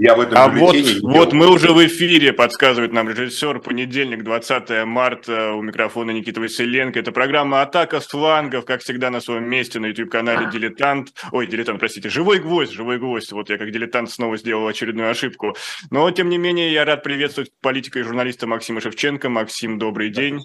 Я в этом а вот, вот мы уже в эфире, подсказывает нам режиссер, понедельник, 20 марта, у микрофона Никита Василенко. Это программа «Атака с флангов», как всегда, на своем месте на YouTube-канале «Дилетант». Ой, «Дилетант», простите, «Живой гвоздь», «Живой гвоздь». Вот я как дилетант снова сделал очередную ошибку. Но, тем не менее, я рад приветствовать политика и журналиста Максима Шевченко. Максим, добрый день.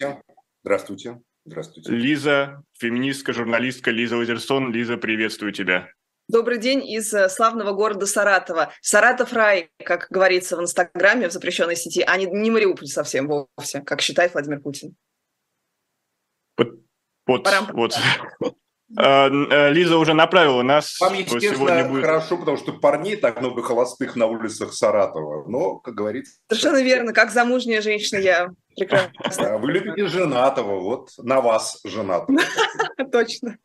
Здравствуйте. Здравствуйте. Лиза, феминистка, журналистка Лиза Лазерсон. Лиза, приветствую тебя. Добрый день из э, славного города Саратова. Саратов рай, как говорится в Инстаграме, в запрещенной сети, а не, не Мариуполь совсем вовсе, как считает Владимир Путин. Вот, вот, вот. А, э, Лиза уже направила нас. Вам, естественно, будет... хорошо, потому что парней так много холостых на улицах Саратова. Но, как говорится... Совершенно верно. Как замужняя женщина я прекрасно. Вы любите женатого. Вот на вас женатого. Точно.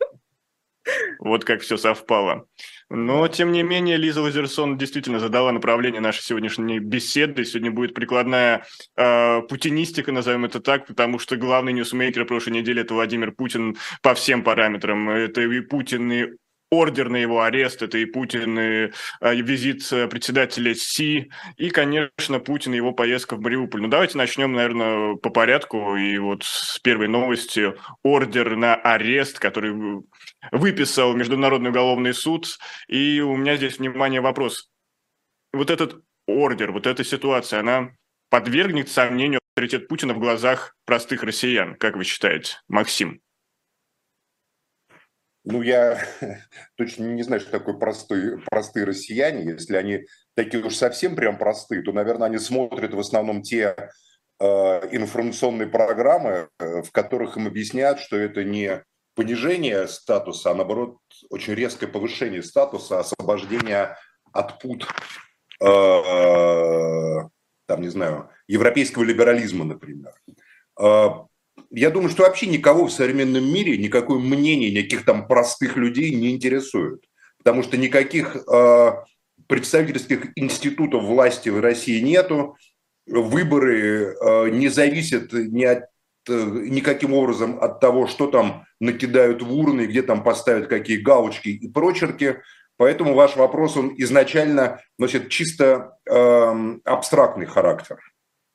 Вот как все совпало. Но, тем не менее, Лиза Лазерсон действительно задала направление нашей сегодняшней беседы. Сегодня будет прикладная э, путинистика, назовем это так, потому что главный ньюсмейкер прошлой недели – это Владимир Путин по всем параметрам. Это и Путин, и ордер на его арест, это и Путин, и э, визит председателя Си, и, конечно, Путин и его поездка в Мариуполь. Ну, давайте начнем, наверное, по порядку. И вот с первой новости ордер на арест, который выписал Международный уголовный суд. И у меня здесь, внимание, вопрос. Вот этот ордер, вот эта ситуация, она подвергнет сомнению авторитет Путина в глазах простых россиян, как вы считаете, Максим? Ну, я точно не знаю, что такое простые, простые россияне. Если они такие уж совсем прям простые, то, наверное, они смотрят в основном те э, информационные программы, э, в которых им объясняют, что это не понижение статуса, а наоборот очень резкое повышение статуса, освобождение от пут, э, э, там, не знаю, европейского либерализма, например. Э, я думаю, что вообще никого в современном мире, никакое мнение никаких там простых людей не интересует. Потому что никаких э, представительских институтов власти в России нету. Выборы э, не зависят ни от, никаким образом от того, что там накидают в урны, где там поставят какие галочки и прочерки. Поэтому ваш вопрос, он изначально носит чисто э, абстрактный характер.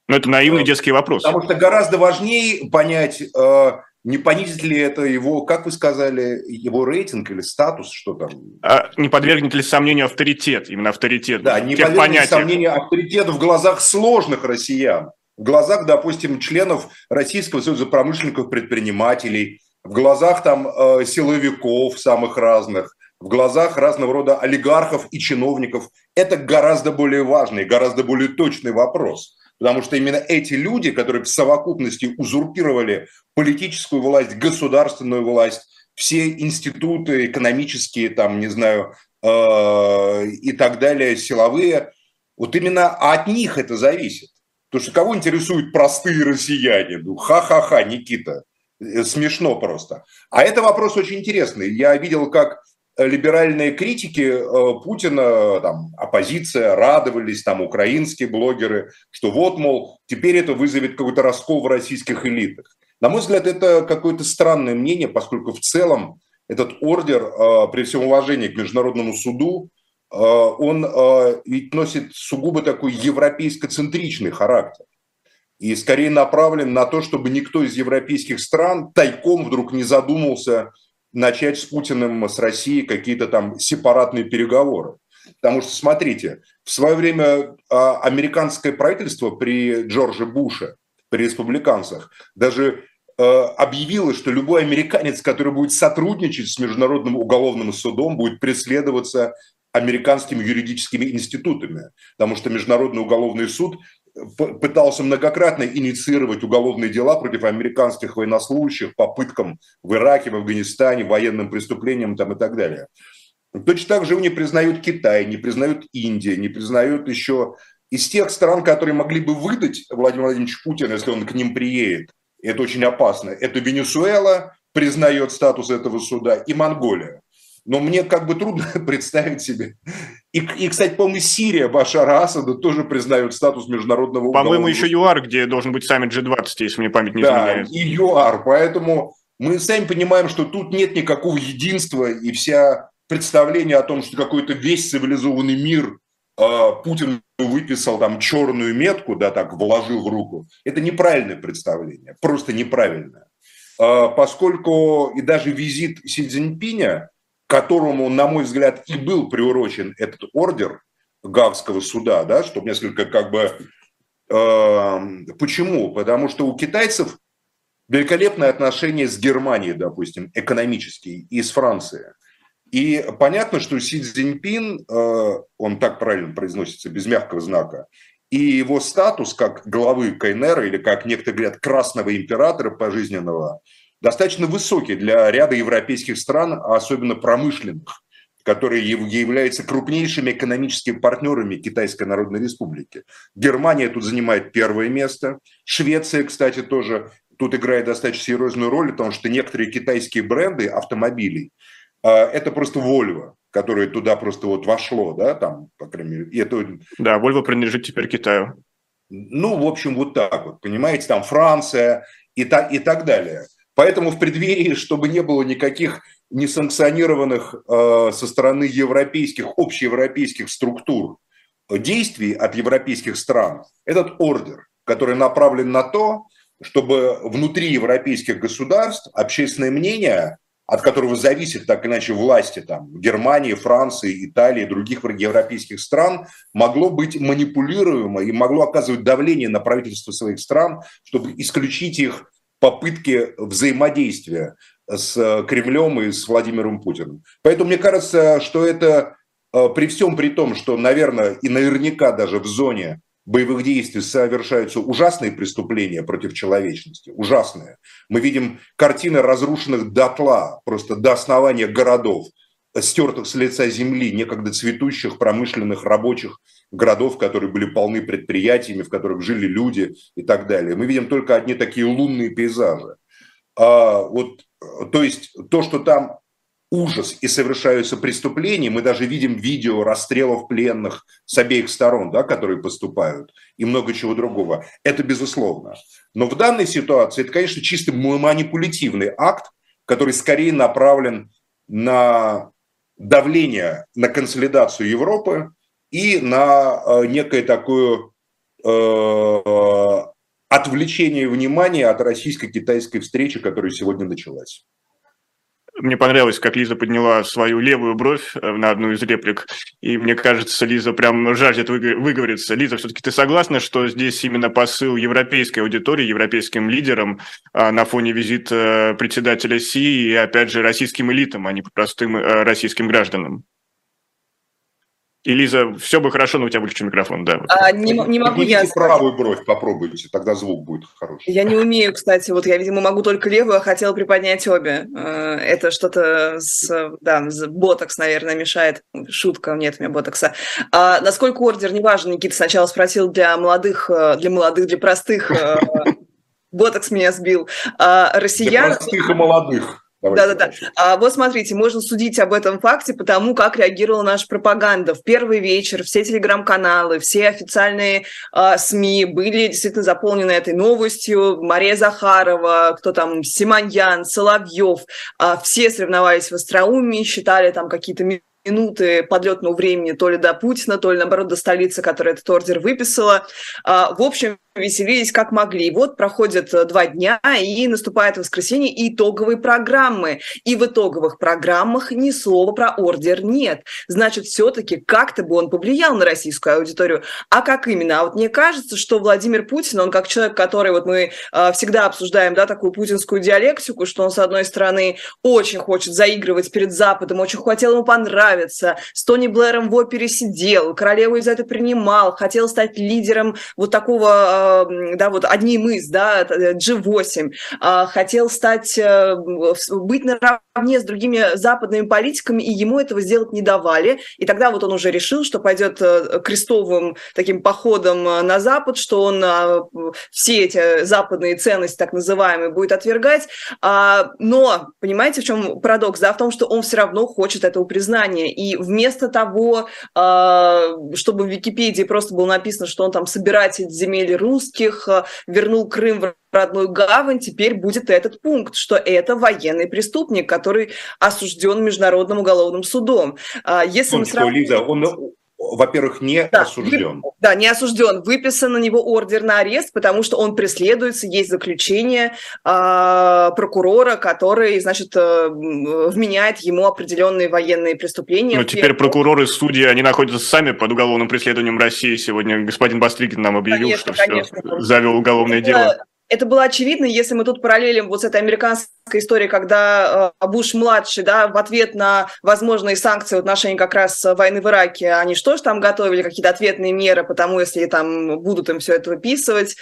Но это наивный э, детский вопрос. Потому что гораздо важнее понять, э, не понизит ли это его, как вы сказали, его рейтинг или статус, что там? А не подвергнет ли сомнению авторитет, именно авторитет? Да, не подвергнет ли сомнению авторитет в глазах сложных россиян, в глазах, допустим, членов Российского союза промышленников, предпринимателей, в глазах там э, силовиков самых разных, в глазах разного рода олигархов и чиновников. Это гораздо более важный, гораздо более точный вопрос. Потому что именно эти люди, которые в совокупности узурпировали политическую власть, государственную власть, все институты экономические, там, не знаю, э, и так далее, силовые, вот именно от них это зависит. Потому что кого интересуют простые россияне? Ну, ха-ха-ха, Никита. Э, смешно просто. А это вопрос очень интересный. Я видел, как либеральные критики э, Путина, там, оппозиция, радовались, там, украинские блогеры, что вот, мол, теперь это вызовет какой-то раскол в российских элитах. На мой взгляд, это какое-то странное мнение, поскольку в целом этот ордер, э, при всем уважении к Международному суду, он ведь носит сугубо такой европейско-центричный характер. И скорее направлен на то, чтобы никто из европейских стран тайком вдруг не задумался начать с Путиным, с Россией какие-то там сепаратные переговоры. Потому что, смотрите, в свое время а, американское правительство при Джордже Буше, при республиканцах, даже а, объявило, что любой американец, который будет сотрудничать с Международным уголовным судом, будет преследоваться американскими юридическими институтами, потому что Международный уголовный суд пытался многократно инициировать уголовные дела против американских военнослужащих попыткам в Ираке, в Афганистане, военным преступлениям там и так далее. Точно так же не признают Китай, не признают Индия, не признают еще из тех стран, которые могли бы выдать Владимир Владимирович Путин, если он к ним приедет. Это очень опасно. Это Венесуэла признает статус этого суда и Монголия. Но мне как бы трудно представить себе. И, и кстати, по-моему, Сирия Башара Асада тоже признает статус международного По-моему, еще ЮАР, где должен быть саммит G20, если мне память не изменяет. Да, и ЮАР. Поэтому мы сами понимаем, что тут нет никакого единства, и вся представление о том, что какой-то весь цивилизованный мир э, Путин выписал там черную метку, да, так вложил в руку, это неправильное представление, просто неправильное. А, поскольку и даже визит Си Цзиньпиня, которому, на мой взгляд, и был приурочен этот ордер Гагского суда, да, чтобы несколько как бы... Э, почему? Потому что у китайцев великолепные отношения с Германией, допустим, экономические, и с Францией. И понятно, что Си Цзиньпин, э, он так правильно произносится, без мягкого знака, и его статус как главы КНР, или как некоторые говорят, красного императора пожизненного, достаточно высокий для ряда европейских стран, а особенно промышленных, которые являются крупнейшими экономическими партнерами Китайской Народной Республики. Германия тут занимает первое место, Швеция, кстати, тоже тут играет достаточно серьезную роль, потому что некоторые китайские бренды автомобилей а, – это просто Volvo, которое туда просто вот вошло, да, там, по крайней мере. И это... Да, Volvo принадлежит теперь Китаю. Ну, в общем, вот так вот, понимаете, там Франция и, та, и так далее. Поэтому в преддверии, чтобы не было никаких несанкционированных э, со стороны европейских, общеевропейских структур действий от европейских стран, этот ордер, который направлен на то, чтобы внутри европейских государств общественное мнение от которого зависит так иначе власти там, Германии, Франции, Италии других европейских стран, могло быть манипулируемо и могло оказывать давление на правительство своих стран, чтобы исключить их попытки взаимодействия с Кремлем и с Владимиром Путиным. Поэтому мне кажется, что это э, при всем при том, что, наверное, и наверняка даже в зоне боевых действий совершаются ужасные преступления против человечности, ужасные. Мы видим картины разрушенных дотла, просто до основания городов, стертых с лица земли, некогда цветущих промышленных рабочих городов, которые были полны предприятиями, в которых жили люди и так далее. Мы видим только одни такие лунные пейзажи. А, вот, то есть то, что там ужас и совершаются преступления. Мы даже видим видео расстрелов пленных с обеих сторон, да, которые поступают, и много чего другого. Это безусловно. Но в данной ситуации это, конечно, чисто манипулятивный акт, который скорее направлен на давление на консолидацию Европы и на э, некое такое э, отвлечение внимания от российско-китайской встречи, которая сегодня началась. Мне понравилось, как Лиза подняла свою левую бровь э, на одну из реплик, и мне кажется, Лиза прям жаждет выговориться. Лиза, все-таки ты согласна, что здесь именно посыл европейской аудитории, европейским лидерам а, на фоне визита председателя Си и, опять же, российским элитам, а не простым э, российским гражданам? И, Лиза, все бы хорошо, но у тебя выключен микрофон, да. А, не, не могу я... правую бровь попробуйте, тогда звук будет хороший. Я не умею, кстати, вот я, видимо, могу только левую, а хотела приподнять обе. Э, это что-то с, да, с ботокс, наверное, мешает. Шутка, нет у меня ботокса. А насколько ордер, неважно, Никита сначала спросил для молодых, э, для молодых, для простых, э, ботокс меня сбил. А россиян... Для простых и молодых. Да-да-да. А вот смотрите, можно судить об этом факте по тому, как реагировала наша пропаганда. В первый вечер все телеграм-каналы, все официальные э, СМИ были действительно заполнены этой новостью. Мария Захарова, кто там, Симоньян, Соловьев, э, все соревновались в остроумии, считали там какие-то минуты подлетного времени то ли до Путина, то ли, наоборот, до столицы, которая этот ордер выписала. В общем, веселились как могли. Вот проходят э, два дня, и наступает воскресенье, и итоговые программы. И в итоговых программах ни слова про ордер нет. Значит, все-таки как-то бы он повлиял на российскую аудиторию. А как именно? А вот мне кажется, что Владимир Путин, он как человек, который, вот мы э, всегда обсуждаем, да, такую путинскую диалектику, что он, с одной стороны, очень хочет заигрывать перед Западом, очень хотел ему понравиться, с Тони Блэром в опере сидел, королеву из это принимал, хотел стать лидером вот такого да, вот одним из, да, G8, а, хотел стать, э, быть наравне с другими западными политиками, и ему этого сделать не давали. И тогда вот он уже решил, что пойдет э, крестовым таким походом э, на Запад, что он а, все эти западные ценности, так называемые, будет отвергать. А, но, понимаете, в чем парадокс? Да, в том, что он все равно хочет этого признания. И вместо того, чтобы в Википедии просто было написано, что он там собиратель земель Рус, русских, э, вернул Крым в родную гавань, теперь будет этот пункт, что это военный преступник, который осужден Международным уголовным судом. А если мы сравним... Лиза, он, во-первых, не да, осужден. Да, не осужден. Выписан на него ордер на арест, потому что он преследуется, есть заключение э, прокурора, который, значит, э, вменяет ему определенные военные преступления. Но теперь прокуроры и судьи, они находятся сами под уголовным преследованием России. Сегодня господин Бастрыкин нам объявил, конечно, что конечно. все, завел уголовное Это... дело это было очевидно, если мы тут параллелим вот с этой американской историей, когда э, Буш-младший, да, в ответ на возможные санкции в отношении как раз войны в Ираке, они что же там готовили, какие-то ответные меры, потому если там будут им все это выписывать,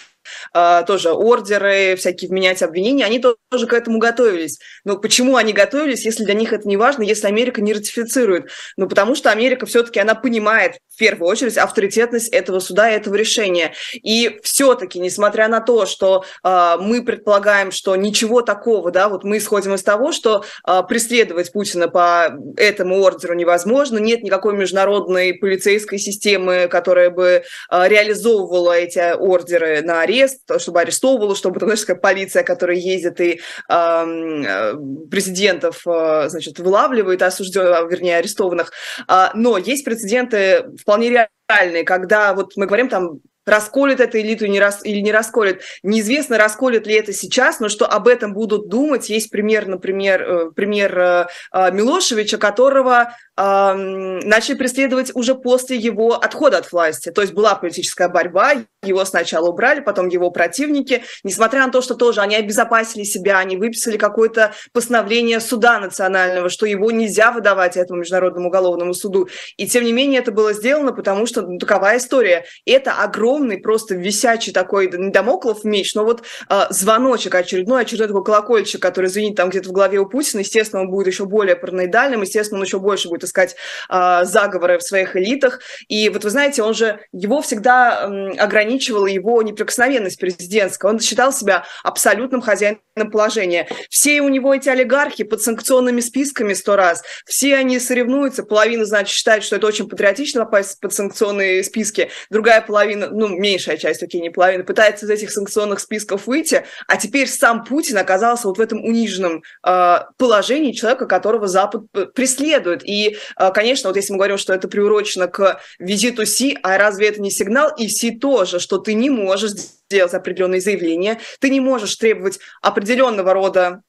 э, тоже ордеры, всякие вменять обвинения, они тоже к этому готовились. Но почему они готовились, если для них это не важно, если Америка не ратифицирует? Ну, потому что Америка все-таки, она понимает в первую очередь авторитетность этого суда и этого решения. И все-таки, несмотря на то, что э, мы предполагаем, что ничего такого, да, вот мы исходим из того, что э, преследовать Путина по этому ордеру невозможно, нет никакой международной полицейской системы, которая бы э, реализовывала эти ордеры на арест, чтобы арестовывала, чтобы, знаешь, такая полиция, которая ездит и э, президентов, э, значит, вылавливает, осужденных, вернее, арестованных. Э, но есть прецеденты вполне реальные, когда вот мы говорим там расколет это элиту или не расколет. Неизвестно, расколет ли это сейчас, но что об этом будут думать. Есть пример, например, э, пример э, э, Милошевича, которого начали преследовать уже после его отхода от власти. То есть была политическая борьба, его сначала убрали, потом его противники. Несмотря на то, что тоже они обезопасили себя, они выписали какое-то постановление суда национального, что его нельзя выдавать этому Международному уголовному суду. И тем не менее это было сделано, потому что ну, такова история. Это огромный, просто висячий такой домоклов меч, но вот э, звоночек очередной, очередной такой колокольчик, который звенит там где-то в голове у Путина, естественно, он будет еще более параноидальным, естественно, он еще больше будет искать э, заговоры в своих элитах. И вот вы знаете, он же, его всегда э, ограничивала его неприкосновенность президентская. Он считал себя абсолютным хозяином положения. Все у него эти олигархи под санкционными списками сто раз, все они соревнуются, половина, значит, считает, что это очень патриотично попасть под санкционные списки, другая половина, ну, меньшая часть, окей, не половина, пытается из этих санкционных списков выйти, а теперь сам Путин оказался вот в этом униженном э, положении человека, которого Запад преследует. И, э, конечно, вот если мы говорим, что это приурочено к визиту Си, а разве это не сигнал? И Си тоже, что ты не можешь сделать определенные заявления, ты не можешь требовать определенного рода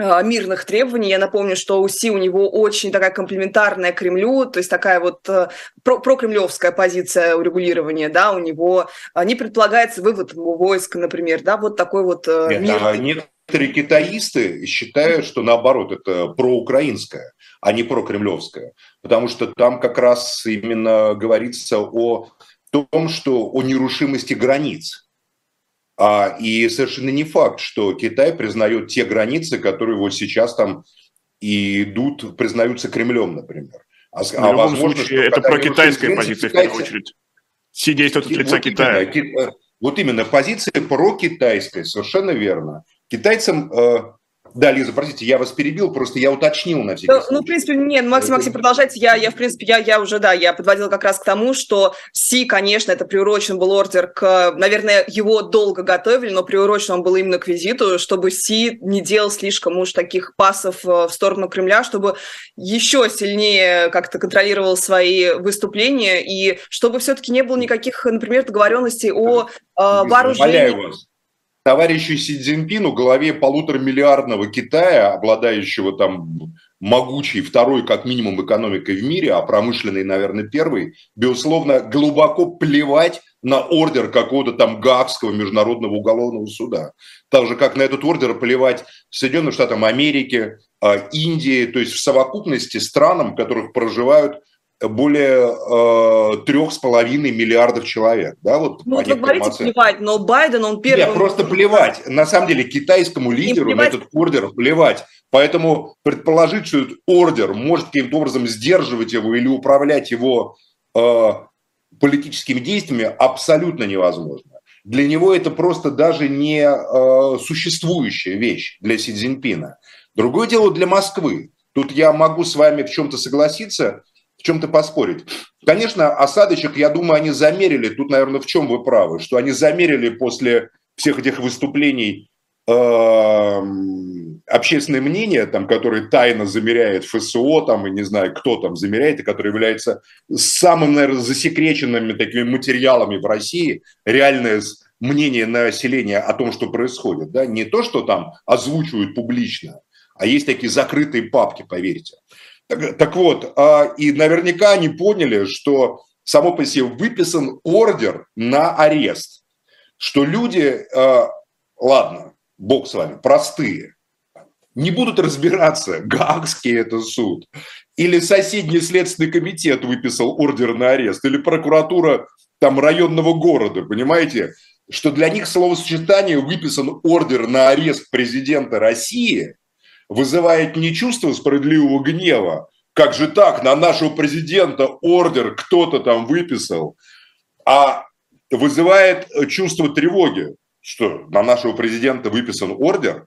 Э, мирных требований. Я напомню, что УСИ у него очень такая комплементарная Кремлю, то есть такая вот э, про прокремлевская позиция урегулирования, да, у него не предполагается вывод войск, например, да, вот такой вот Нет, мир. А некоторые китаисты считают, что наоборот это проукраинское, а не прокремлевское, потому что там как раз именно говорится о том, что о нерушимости границ а, и совершенно не факт, что Китай признает те границы, которые вот сейчас там идут, признаются Кремлем, например. А, в а любом возможно, случае, это про китайская позиция, китайцы... в первую очередь. Все действуют от лица вот Китая. Именно, вот именно позиция про китайская, совершенно верно. Китайцам э, да, Лиза, простите, я вас перебил, просто я уточнил на всякий ну, случай. Ну, в принципе, нет, Максим, Максим, продолжайте. Я, я в принципе, я, я уже, да, я подводила как раз к тому, что Си, конечно, это приурочен был ордер к, наверное, его долго готовили, но приурочен он был именно к визиту, чтобы Си не делал слишком уж таких пасов э, в сторону Кремля, чтобы еще сильнее как-то контролировал свои выступления и чтобы все-таки не было никаких, например, договоренностей о э, вооружении. вас товарищу Си Цзиньпину, главе полуторамиллиардного Китая, обладающего там могучей второй, как минимум, экономикой в мире, а промышленной, наверное, первой, безусловно, глубоко плевать на ордер какого-то там Гаагского международного уголовного суда. Так же, как на этот ордер плевать Соединенным Штатам Америки, а, Индии, то есть в совокупности странам, в которых проживают более э, трех с половиной миллиардов человек. Да, вот ну, вы говорите плевать, но Байден, он первый... Нет, просто плевать. На самом деле китайскому лидеру на этот ордер плевать. Поэтому предположить, что этот ордер может каким-то образом сдерживать его или управлять его э, политическими действиями абсолютно невозможно. Для него это просто даже не э, существующая вещь для Си Цзиньпина. Другое дело для Москвы. Тут я могу с вами в чем-то согласиться, в чем-то поспорить. Конечно, осадочек, я думаю, они замерили, тут, наверное, в чем вы правы, что они замерили после всех этих выступлений э, общественное мнение, там, которое тайно замеряет ФСО, там, и не знаю, кто там замеряет, и который является самым, наверное, засекреченными такими материалами в России, реальное мнение населения о том, что происходит. Да? Не то, что там озвучивают публично, а есть такие закрытые папки, поверьте. Так, вот, а, и наверняка они поняли, что само по себе выписан ордер на арест, что люди, а, ладно, бог с вами, простые, не будут разбираться, Гаагский это суд, или соседний следственный комитет выписал ордер на арест, или прокуратура там районного города, понимаете, что для них словосочетание выписан ордер на арест президента России вызывает не чувство справедливого гнева, как же так, на нашего президента ордер кто-то там выписал, а вызывает чувство тревоги, что на нашего президента выписан ордер.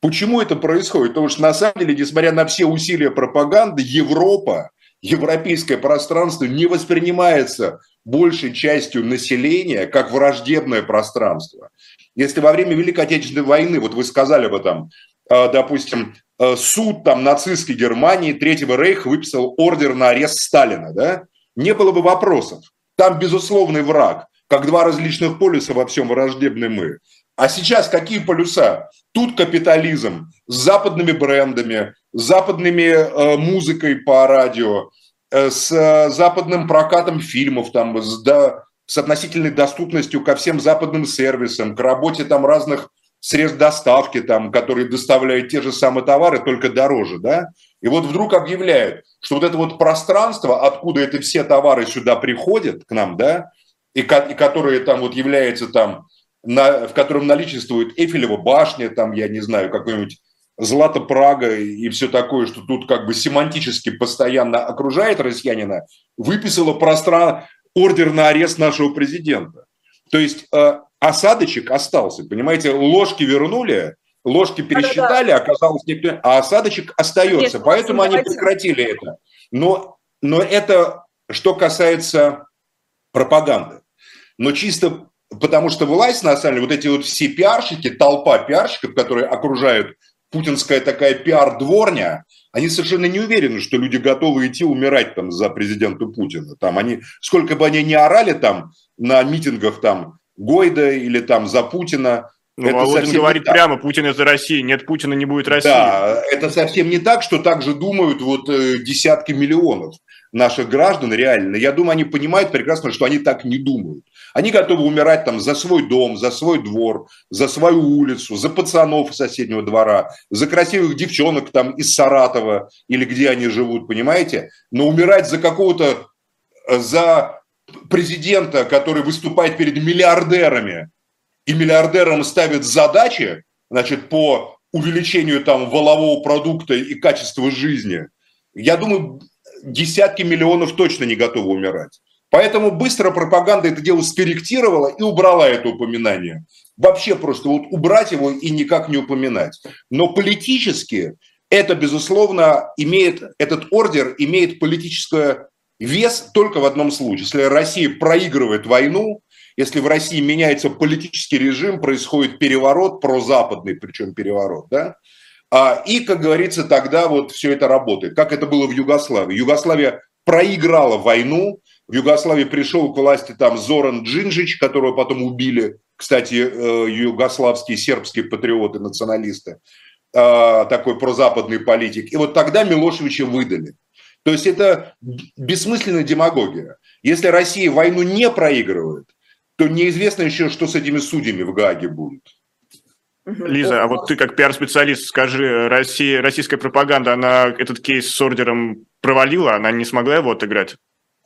Почему это происходит? Потому что на самом деле, несмотря на все усилия пропаганды, Европа, европейское пространство не воспринимается большей частью населения как враждебное пространство. Если во время Великой Отечественной войны, вот вы сказали об этом, э, допустим, э, суд там нацистской Германии Третьего Рейха выписал ордер на арест Сталина, да, не было бы вопросов. Там безусловный враг, как два различных полюса во всем враждебны мы. А сейчас какие полюса? Тут капитализм с западными брендами, с западными э, музыкой по радио, Э, с э, западным прокатом фильмов, там, с, да, с относительной доступностью ко всем западным сервисам, к работе там разных средств доставки, там, которые доставляют те же самые товары, только дороже, да? И вот вдруг объявляют, что вот это вот пространство, откуда эти все товары сюда приходят к нам, да, и, и которые там вот является там, на, в котором наличествует Эйфелева башня, там, я не знаю, какой-нибудь Злата Прага и все такое, что тут как бы семантически постоянно окружает россиянина, выписала пространство, ордер на арест нашего президента. То есть э, осадочек остался, понимаете, ложки вернули, ложки пересчитали, да, да. оказалось никто, а осадочек остается, Конечно, поэтому они прекратили это. Но, но это что касается пропаганды. Но чисто потому что власть, на самом деле, вот эти вот все пиарщики, толпа пиарщиков, которые окружают путинская такая пиар-дворня, они совершенно не уверены, что люди готовы идти умирать там за президента Путина. Там они, сколько бы они ни орали там на митингах там Гойда или там за Путина, ну, это Володин говорит прямо, Путин это Россия, нет Путина не будет России. Да, это совсем не так, что так же думают вот э, десятки миллионов наших граждан реально. Я думаю, они понимают прекрасно, что они так не думают. Они готовы умирать там за свой дом, за свой двор, за свою улицу, за пацанов из соседнего двора, за красивых девчонок там из Саратова или где они живут, понимаете? Но умирать за какого-то, э, за президента, который выступает перед миллиардерами, и миллиардерам ставит задачи, значит, по увеличению там волового продукта и качества жизни, я думаю, десятки миллионов точно не готовы умирать. Поэтому быстро пропаганда это дело скорректировала и убрала это упоминание. Вообще просто вот убрать его и никак не упоминать. Но политически это, безусловно, имеет, этот ордер имеет политический вес только в одном случае. Если Россия проигрывает войну, если в России меняется политический режим, происходит переворот, прозападный причем переворот, да, а, и, как говорится, тогда вот все это работает. Как это было в Югославии. Югославия проиграла войну, в Югославии пришел к власти там Зоран Джинжич, которого потом убили, кстати, э, югославские сербские патриоты, националисты, э, такой прозападный политик. И вот тогда Милошевича выдали. То есть это бессмысленная демагогия. Если Россия войну не проигрывает, то неизвестно еще, что с этими судьями в Гааге будет. Лиза, а вот ты как пиар-специалист, скажи, Россия, российская пропаганда, она этот кейс с ордером провалила, она не смогла его отыграть?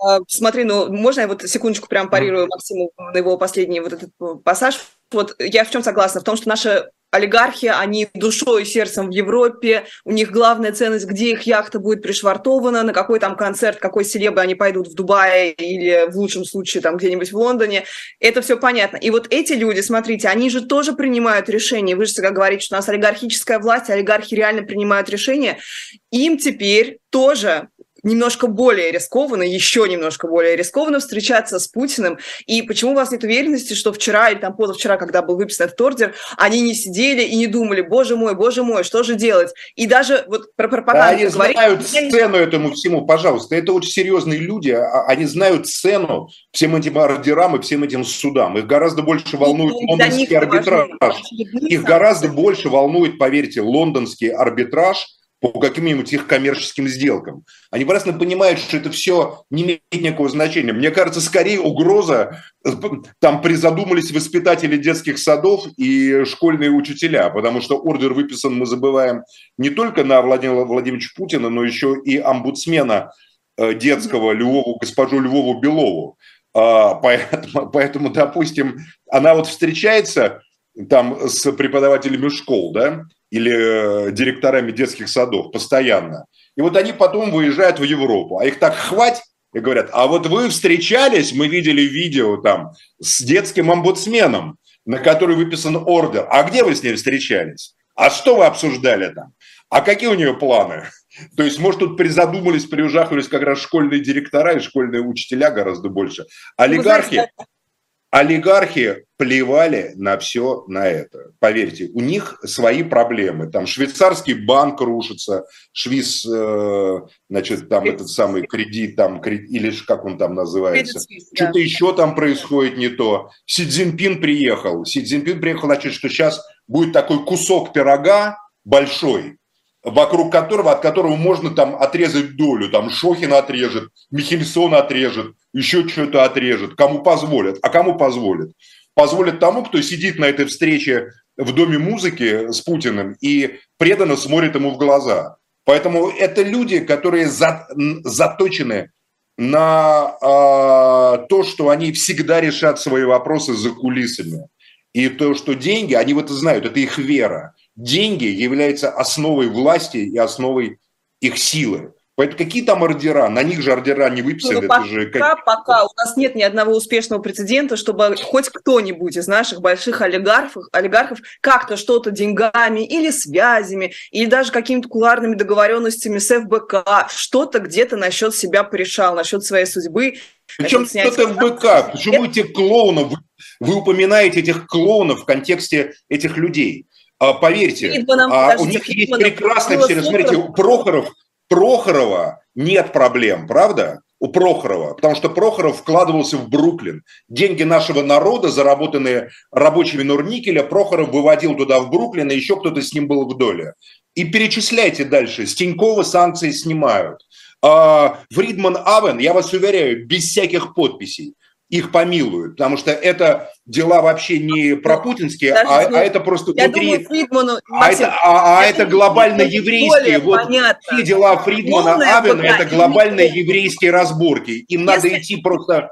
А, смотри, ну, можно я вот секундочку прям парирую Максиму на его последний вот этот пассаж? Вот я в чем согласна? В том, что наши олигархи, они душой и сердцем в Европе, у них главная ценность, где их яхта будет пришвартована, на какой там концерт, какой селебы они пойдут в Дубае или в лучшем случае там где-нибудь в Лондоне. Это все понятно. И вот эти люди, смотрите, они же тоже принимают решения. Вы же всегда говорите, что у нас олигархическая власть, олигархи реально принимают решения. Им теперь тоже немножко более рискованно, еще немножко более рискованно встречаться с Путиным? И почему у вас нет уверенности, что вчера или там позавчера, когда был выписан этот ордер, они не сидели и не думали, боже мой, боже мой, что же делать? И даже вот про пропаганду да, они говорить, знают сцену этому всему, пожалуйста. Это очень серьезные люди, а, а они знают цену всем этим ордерам и всем этим судам. Их гораздо больше волнует и лондонский арбитраж. Их гораздо больше волнует, поверьте, лондонский арбитраж – по каким-нибудь их коммерческим сделкам. Они прекрасно понимают, что это все не имеет никакого значения. Мне кажется, скорее угроза, там призадумались воспитатели детских садов и школьные учителя, потому что ордер выписан, мы забываем, не только на Владимира Владимировича Путина, но еще и омбудсмена э, детского Львову, госпожу Львову Белову. А, поэтому, поэтому, допустим, она вот встречается там с преподавателями школ, да, или э, директорами детских садов постоянно. И вот они потом выезжают в Европу, а их так хватит, и говорят, а вот вы встречались, мы видели видео там с детским омбудсменом, на который выписан ордер. А где вы с ней встречались? А что вы обсуждали там? А какие у нее планы? То есть, может, тут призадумались, приужахались как раз школьные директора и школьные учителя гораздо больше. Олигархи, олигархи плевали на все на это. Поверьте, у них свои проблемы. Там швейцарский банк рушится, швиз, э, значит, там этот самый кредит, там, кредит, или как он там называется. Что-то да. еще там происходит не то. Си Цзиньпин приехал. Си Цзиньпин приехал, значит, что сейчас будет такой кусок пирога большой, вокруг которого, от которого можно там отрезать долю. Там Шохин отрежет, Михельсон отрежет, еще что-то отрежет. Кому позволят. А кому позволят? Позволят тому, кто сидит на этой встрече в Доме музыки с Путиным и преданно смотрит ему в глаза. Поэтому это люди, которые за, заточены на э, то, что они всегда решат свои вопросы за кулисами. И то, что деньги, они вот это знают, это их вера деньги являются основой власти и основой их силы. Поэтому какие там ордера? На них же ордера не выписаны. Ну, пока, же пока у нас нет ни одного успешного прецедента, чтобы хоть кто-нибудь из наших больших олигархов, олигархов как-то что-то деньгами или связями, или даже какими-то куларными договоренностями с ФБК, что-то где-то насчет себя порешал, насчет своей судьбы. Причем что-то ФБК? Почему этих клоунов, вы упоминаете этих клоунов в контексте этих людей? А, поверьте, а, у них есть прекрасная все. Смотрите, у Прохоров, Прохорова нет проблем, правда? У Прохорова, потому что Прохоров вкладывался в Бруклин. Деньги нашего народа, заработанные рабочими Норникеля, Прохоров выводил туда в Бруклин, и еще кто-то с ним был в доле. И перечисляйте дальше. С Тинькова санкции снимают. А, Фридман Авен, я вас уверяю, без всяких подписей их помилуют, потому что это дела вообще не про ну, путинские, а, а это просто я внутри... Думаю, Фридману, а, это, а, а это глобально еврейские. Вот понятно. все дела Фридмана, Полная Авена – это глобально еврейские разборки. Им Если... надо идти просто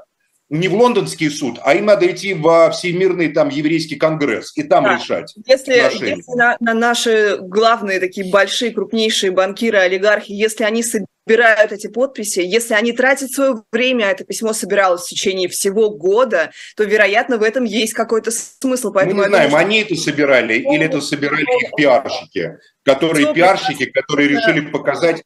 не в лондонский суд, а им надо идти во всемирный там еврейский конгресс и там да. решать. Если, если на, на наши главные такие большие, крупнейшие банкиры, олигархи, если они собирают эти подписи, если они тратят свое время, а это письмо собиралось в течение всего года, то, вероятно, в этом есть какой-то смысл. Поэтому Мы не знаем, думаю, они это собирали или это собирали их пиарщики, которые пиарщики, которые решили показать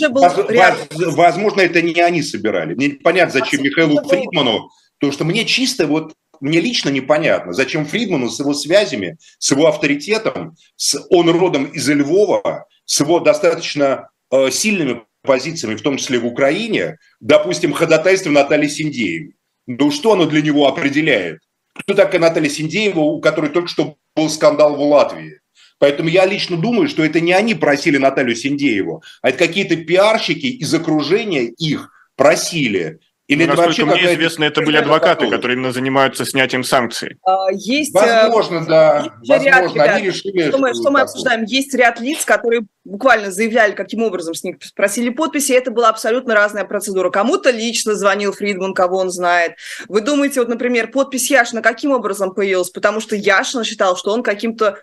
Воз, воз, возможно, это не они собирали. Мне понятно, зачем Михаилу Фридману, потому что мне чисто вот мне лично непонятно, зачем Фридману с его связями, с его авторитетом, с, он родом из Львова, с его достаточно э, сильными позициями, в том числе в Украине, допустим, ходатайство Натальи Синдеевой. Ну что оно для него определяет? Кто такая Наталья Синдеева, у которой только что был скандал в Латвии? Поэтому я лично думаю, что это не они просили Наталью Синдееву, а это какие-то пиарщики из окружения их просили или ну, насколько мне известно, это были адвокаты, которые именно занимаются снятием санкций. А, есть, э, возможно, да. Есть возможно, ряд, они решили, что, мы, что мы обсуждаем. Есть ряд лиц, которые буквально заявляли, каким образом с них спросили подписи, это была абсолютно разная процедура. Кому-то лично звонил Фридман, кого он знает. Вы думаете, вот, например, подпись Яшина каким образом появилась? Потому что Яшин считал, что он каким-то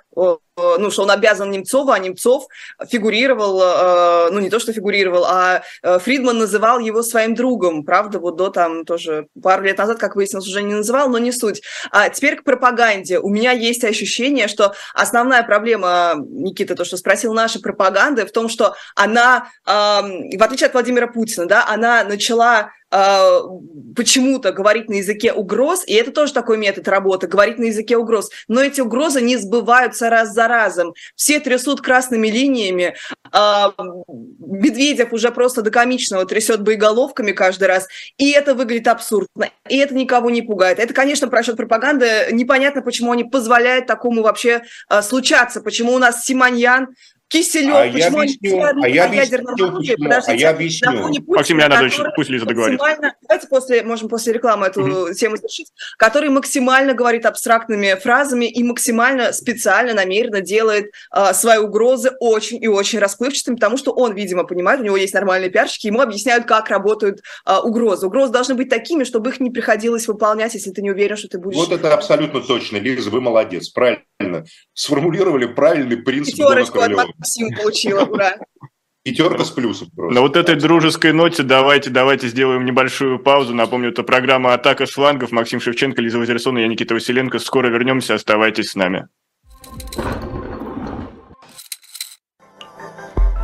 ну, что он обязан Немцову, а Немцов фигурировал, э, ну, не то, что фигурировал, а э, Фридман называл его своим другом, правда, вот до там тоже пару лет назад, как выяснилось, уже не называл, но не суть. А теперь к пропаганде. У меня есть ощущение, что основная проблема, Никита, то, что спросил наши пропаганды, пропаганды в том, что она, э, в отличие от Владимира Путина, да, она начала а, почему-то говорить на языке угроз, и это тоже такой метод работы, говорить на языке угроз, но эти угрозы не сбываются раз за разом. Все трясут красными линиями, а, Медведев уже просто до комичного трясет боеголовками каждый раз, и это выглядит абсурдно, и это никого не пугает. Это, конечно, про счет пропаганды. Непонятно, почему они позволяют такому вообще а, случаться, почему у нас Симоньян Киселев, а почему я объясню, они а я объясню, почему, Подождите, а я объясню. Путина, Максим Леонидович, пусть Лиза договорит. Давайте после, можем после рекламы эту mm-hmm. тему завершить. Который максимально говорит абстрактными фразами и максимально специально, намеренно делает а, свои угрозы очень и очень расплывчатыми, потому что он, видимо, понимает, у него есть нормальные пиарщики, ему объясняют, как работают а, угрозы. Угрозы должны быть такими, чтобы их не приходилось выполнять, если ты не уверен, что ты будешь... Вот это абсолютно точно, Лиза, вы молодец, правильно. Сформулировали правильный принцип Пятерочку от Максима получила, ура. Пятерка с плюсом просто. На вот этой дружеской ноте давайте, давайте сделаем небольшую паузу. Напомню, это программа «Атака с флангов». Максим Шевченко, Лиза Вазерсон и я, Никита Василенко. Скоро вернемся, оставайтесь с нами.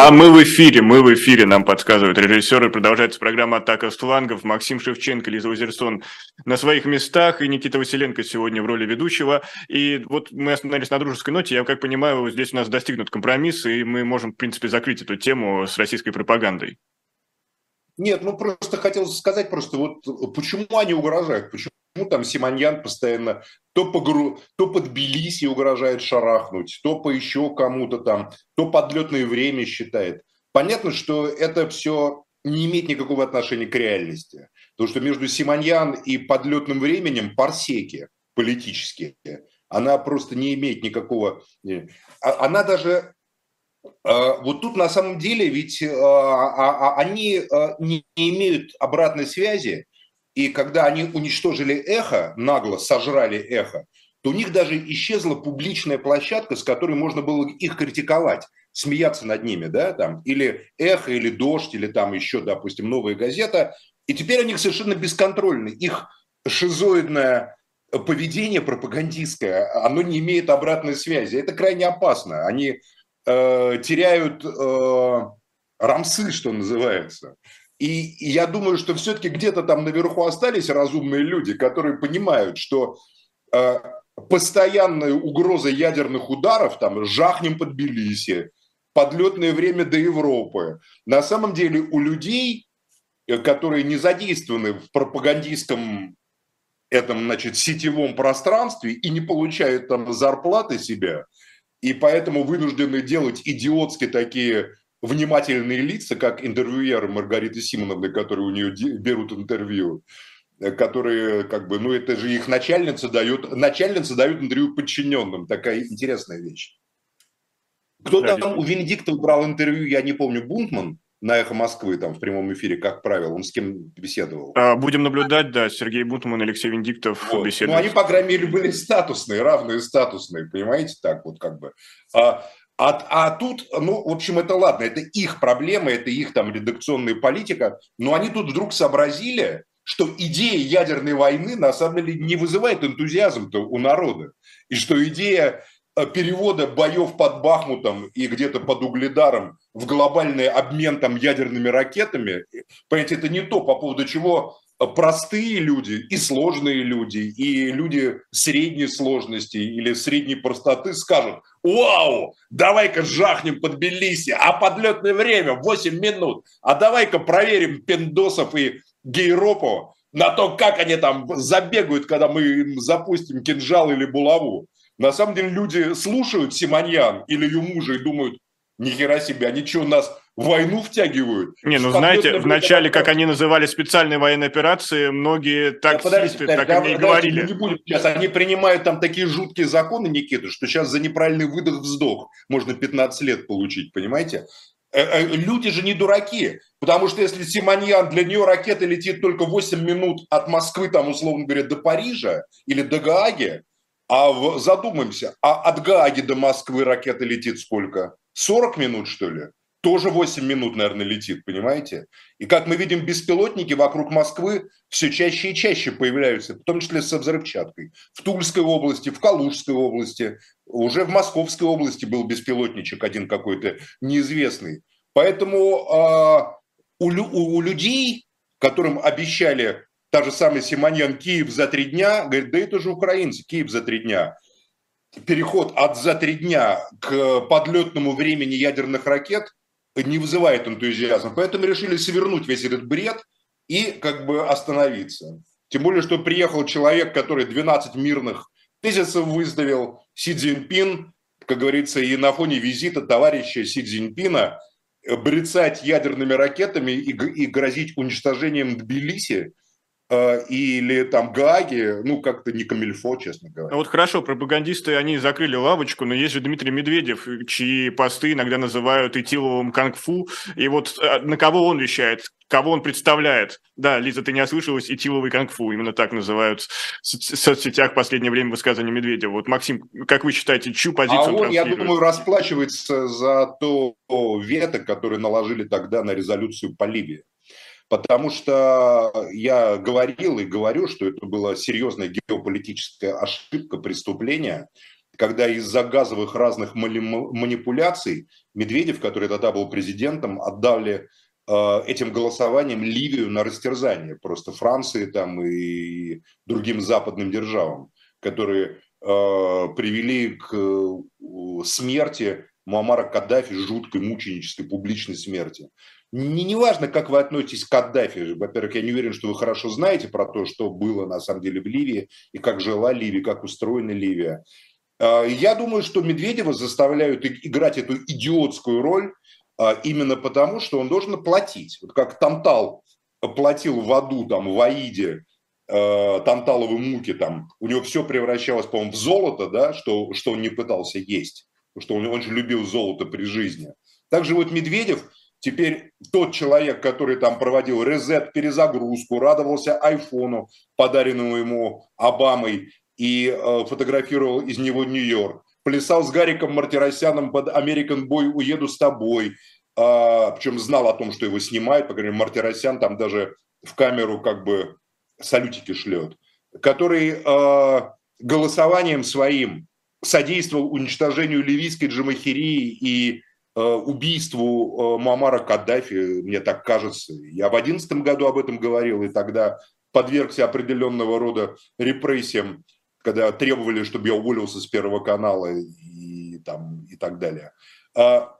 А мы в эфире, мы в эфире, нам подсказывают режиссеры. Продолжается программа «Атака с флангов». Максим Шевченко, Лиза Озерсон на своих местах и Никита Василенко сегодня в роли ведущего. И вот мы остановились на дружеской ноте. Я как понимаю, здесь у нас достигнут компромисс, и мы можем, в принципе, закрыть эту тему с российской пропагандой. Нет, ну просто хотел сказать просто, вот почему они угрожают, почему там Симоньян постоянно то по, гру, то под Тбилиси угрожает шарахнуть, то по еще кому-то там, то подлетное время считает. Понятно, что это все не имеет никакого отношения к реальности. Потому что между Симоньян и подлетным временем парсеки политические. Она просто не имеет никакого... А, она даже... А, вот тут на самом деле ведь а, они не имеют обратной связи и когда они уничтожили эхо, нагло сожрали эхо, то у них даже исчезла публичная площадка, с которой можно было их критиковать, смеяться над ними, да, там, или эхо, или дождь, или там еще, допустим, новая газета. И теперь они совершенно бесконтрольны. Их шизоидное поведение пропагандистское, оно не имеет обратной связи. Это крайне опасно. Они э, теряют э, рамсы, что называется. И, я думаю, что все-таки где-то там наверху остались разумные люди, которые понимают, что э, постоянная угроза ядерных ударов, там, жахнем под Тбилиси, подлетное время до Европы, на самом деле у людей, э, которые не задействованы в пропагандистском этом, значит, сетевом пространстве и не получают там зарплаты себя, и поэтому вынуждены делать идиотские такие внимательные лица, как интервьюеры Маргариты Симоновны, которые у нее берут интервью, э, которые, как бы, ну, это же их начальница дает, начальница дает интервью подчиненным, такая интересная вещь. Кто там у Венедиктова брал интервью, я не помню, Бунтман, на «Эхо Москвы» там в прямом эфире, как правило, он с кем беседовал? А, будем наблюдать, да, Сергей Бунтман, Алексей Венедиктов вот. беседуют. Ну, они, по крайней мере, были статусные, равные статусные, понимаете, так вот как бы. А, а, а тут, ну, в общем, это ладно, это их проблема, это их там редакционная политика, но они тут вдруг сообразили, что идея ядерной войны на самом деле не вызывает энтузиазм-то у народа, и что идея э, перевода боев под Бахмутом и где-то под Угледаром в глобальный обмен там ядерными ракетами, понимаете, это не то, по поводу чего простые люди и сложные люди, и люди средней сложности или средней простоты скажут, вау, давай-ка жахнем под Тбилиси, а подлетное время 8 минут, а давай-ка проверим Пендосов и Гейропова на то, как они там забегают, когда мы им запустим кинжал или булаву. На самом деле люди слушают Симоньян или ее мужа и думают, нихера себе, они что, нас войну втягивают. Не, ну знаете, в начале, как они называли специальные военные операции, многие таксисты да, так и не говорили. Не будем сейчас, они принимают там такие жуткие законы, Никита, что сейчас за неправильный выдох-вздох можно 15 лет получить, понимаете? Э, э, люди же не дураки, потому что если Симоньян, для нее ракета летит только 8 минут от Москвы, там, условно говоря, до Парижа или до Гааги, а в, задумаемся, а от Гааги до Москвы ракета летит сколько? 40 минут, что ли? тоже 8 минут, наверное, летит, понимаете? И как мы видим, беспилотники вокруг Москвы все чаще и чаще появляются, в том числе со взрывчаткой. В Тульской области, в Калужской области, уже в Московской области был беспилотничек один какой-то неизвестный. Поэтому э, у, у, у людей, которым обещали та же самая Симоньян Киев за три дня, говорит, да это же украинцы, Киев за три дня. Переход от за три дня к подлетному времени ядерных ракет не вызывает энтузиазма. Поэтому решили свернуть весь этот бред и как бы остановиться. Тем более, что приехал человек, который 12 мирных тезисов выставил, Си Цзиньпин, как говорится, и на фоне визита товарища Си Цзиньпина брецать ядерными ракетами и, и грозить уничтожением Тбилиси – или там Гаги, ну, как-то не камильфо, честно говоря. Ну вот хорошо, пропагандисты, они закрыли лавочку, но есть же Дмитрий Медведев, чьи посты иногда называют Итиловым кунг-фу, и вот э, на кого он вещает, кого он представляет. Да, Лиза, ты не ослышалась, Итиловый кунг-фу, именно так называют в соцсетях в последнее время высказывания Медведева. Вот, Максим, как вы считаете, чью позицию а он, он я думаю, расплачивается за то вето, которое наложили тогда на резолюцию по Ливии. Потому что я говорил и говорю, что это была серьезная геополитическая ошибка, преступление, когда из-за газовых разных манипуляций Медведев, который тогда был президентом, отдали э, этим голосованием Ливию на растерзание просто Франции там и другим западным державам, которые э, привели к э, смерти Муаммара Каддафи, жуткой, мученической, публичной смерти. Не, не важно, как вы относитесь к Каддафи. Во-первых, я не уверен, что вы хорошо знаете про то, что было на самом деле в Ливии, и как жила Ливия, как устроена Ливия. А, я думаю, что Медведева заставляют играть эту идиотскую роль а, именно потому, что он должен платить. Вот как Тантал платил в аду, там, в Аиде, а, Танталовы муки, там, у него все превращалось, по-моему, в золото, да, что, что он не пытался есть, что он, он же любил золото при жизни. Также вот Медведев – Теперь тот человек, который там проводил резет, перезагрузку, радовался айфону, подаренному ему Обамой, и э, фотографировал из него Нью-Йорк, плясал с Гариком Мартиросяном под American Boy «Уеду с тобой», э, причем знал о том, что его снимают, по крайней мере, Мартиросян там даже в камеру как бы салютики шлет, который э, голосованием своим содействовал уничтожению ливийской джамахирии и убийству э, Муаммара Каддафи, мне так кажется. Я в 2011 году об этом говорил, и тогда подвергся определенного рода репрессиям, когда требовали, чтобы я уволился с Первого канала и, там, и так далее. А,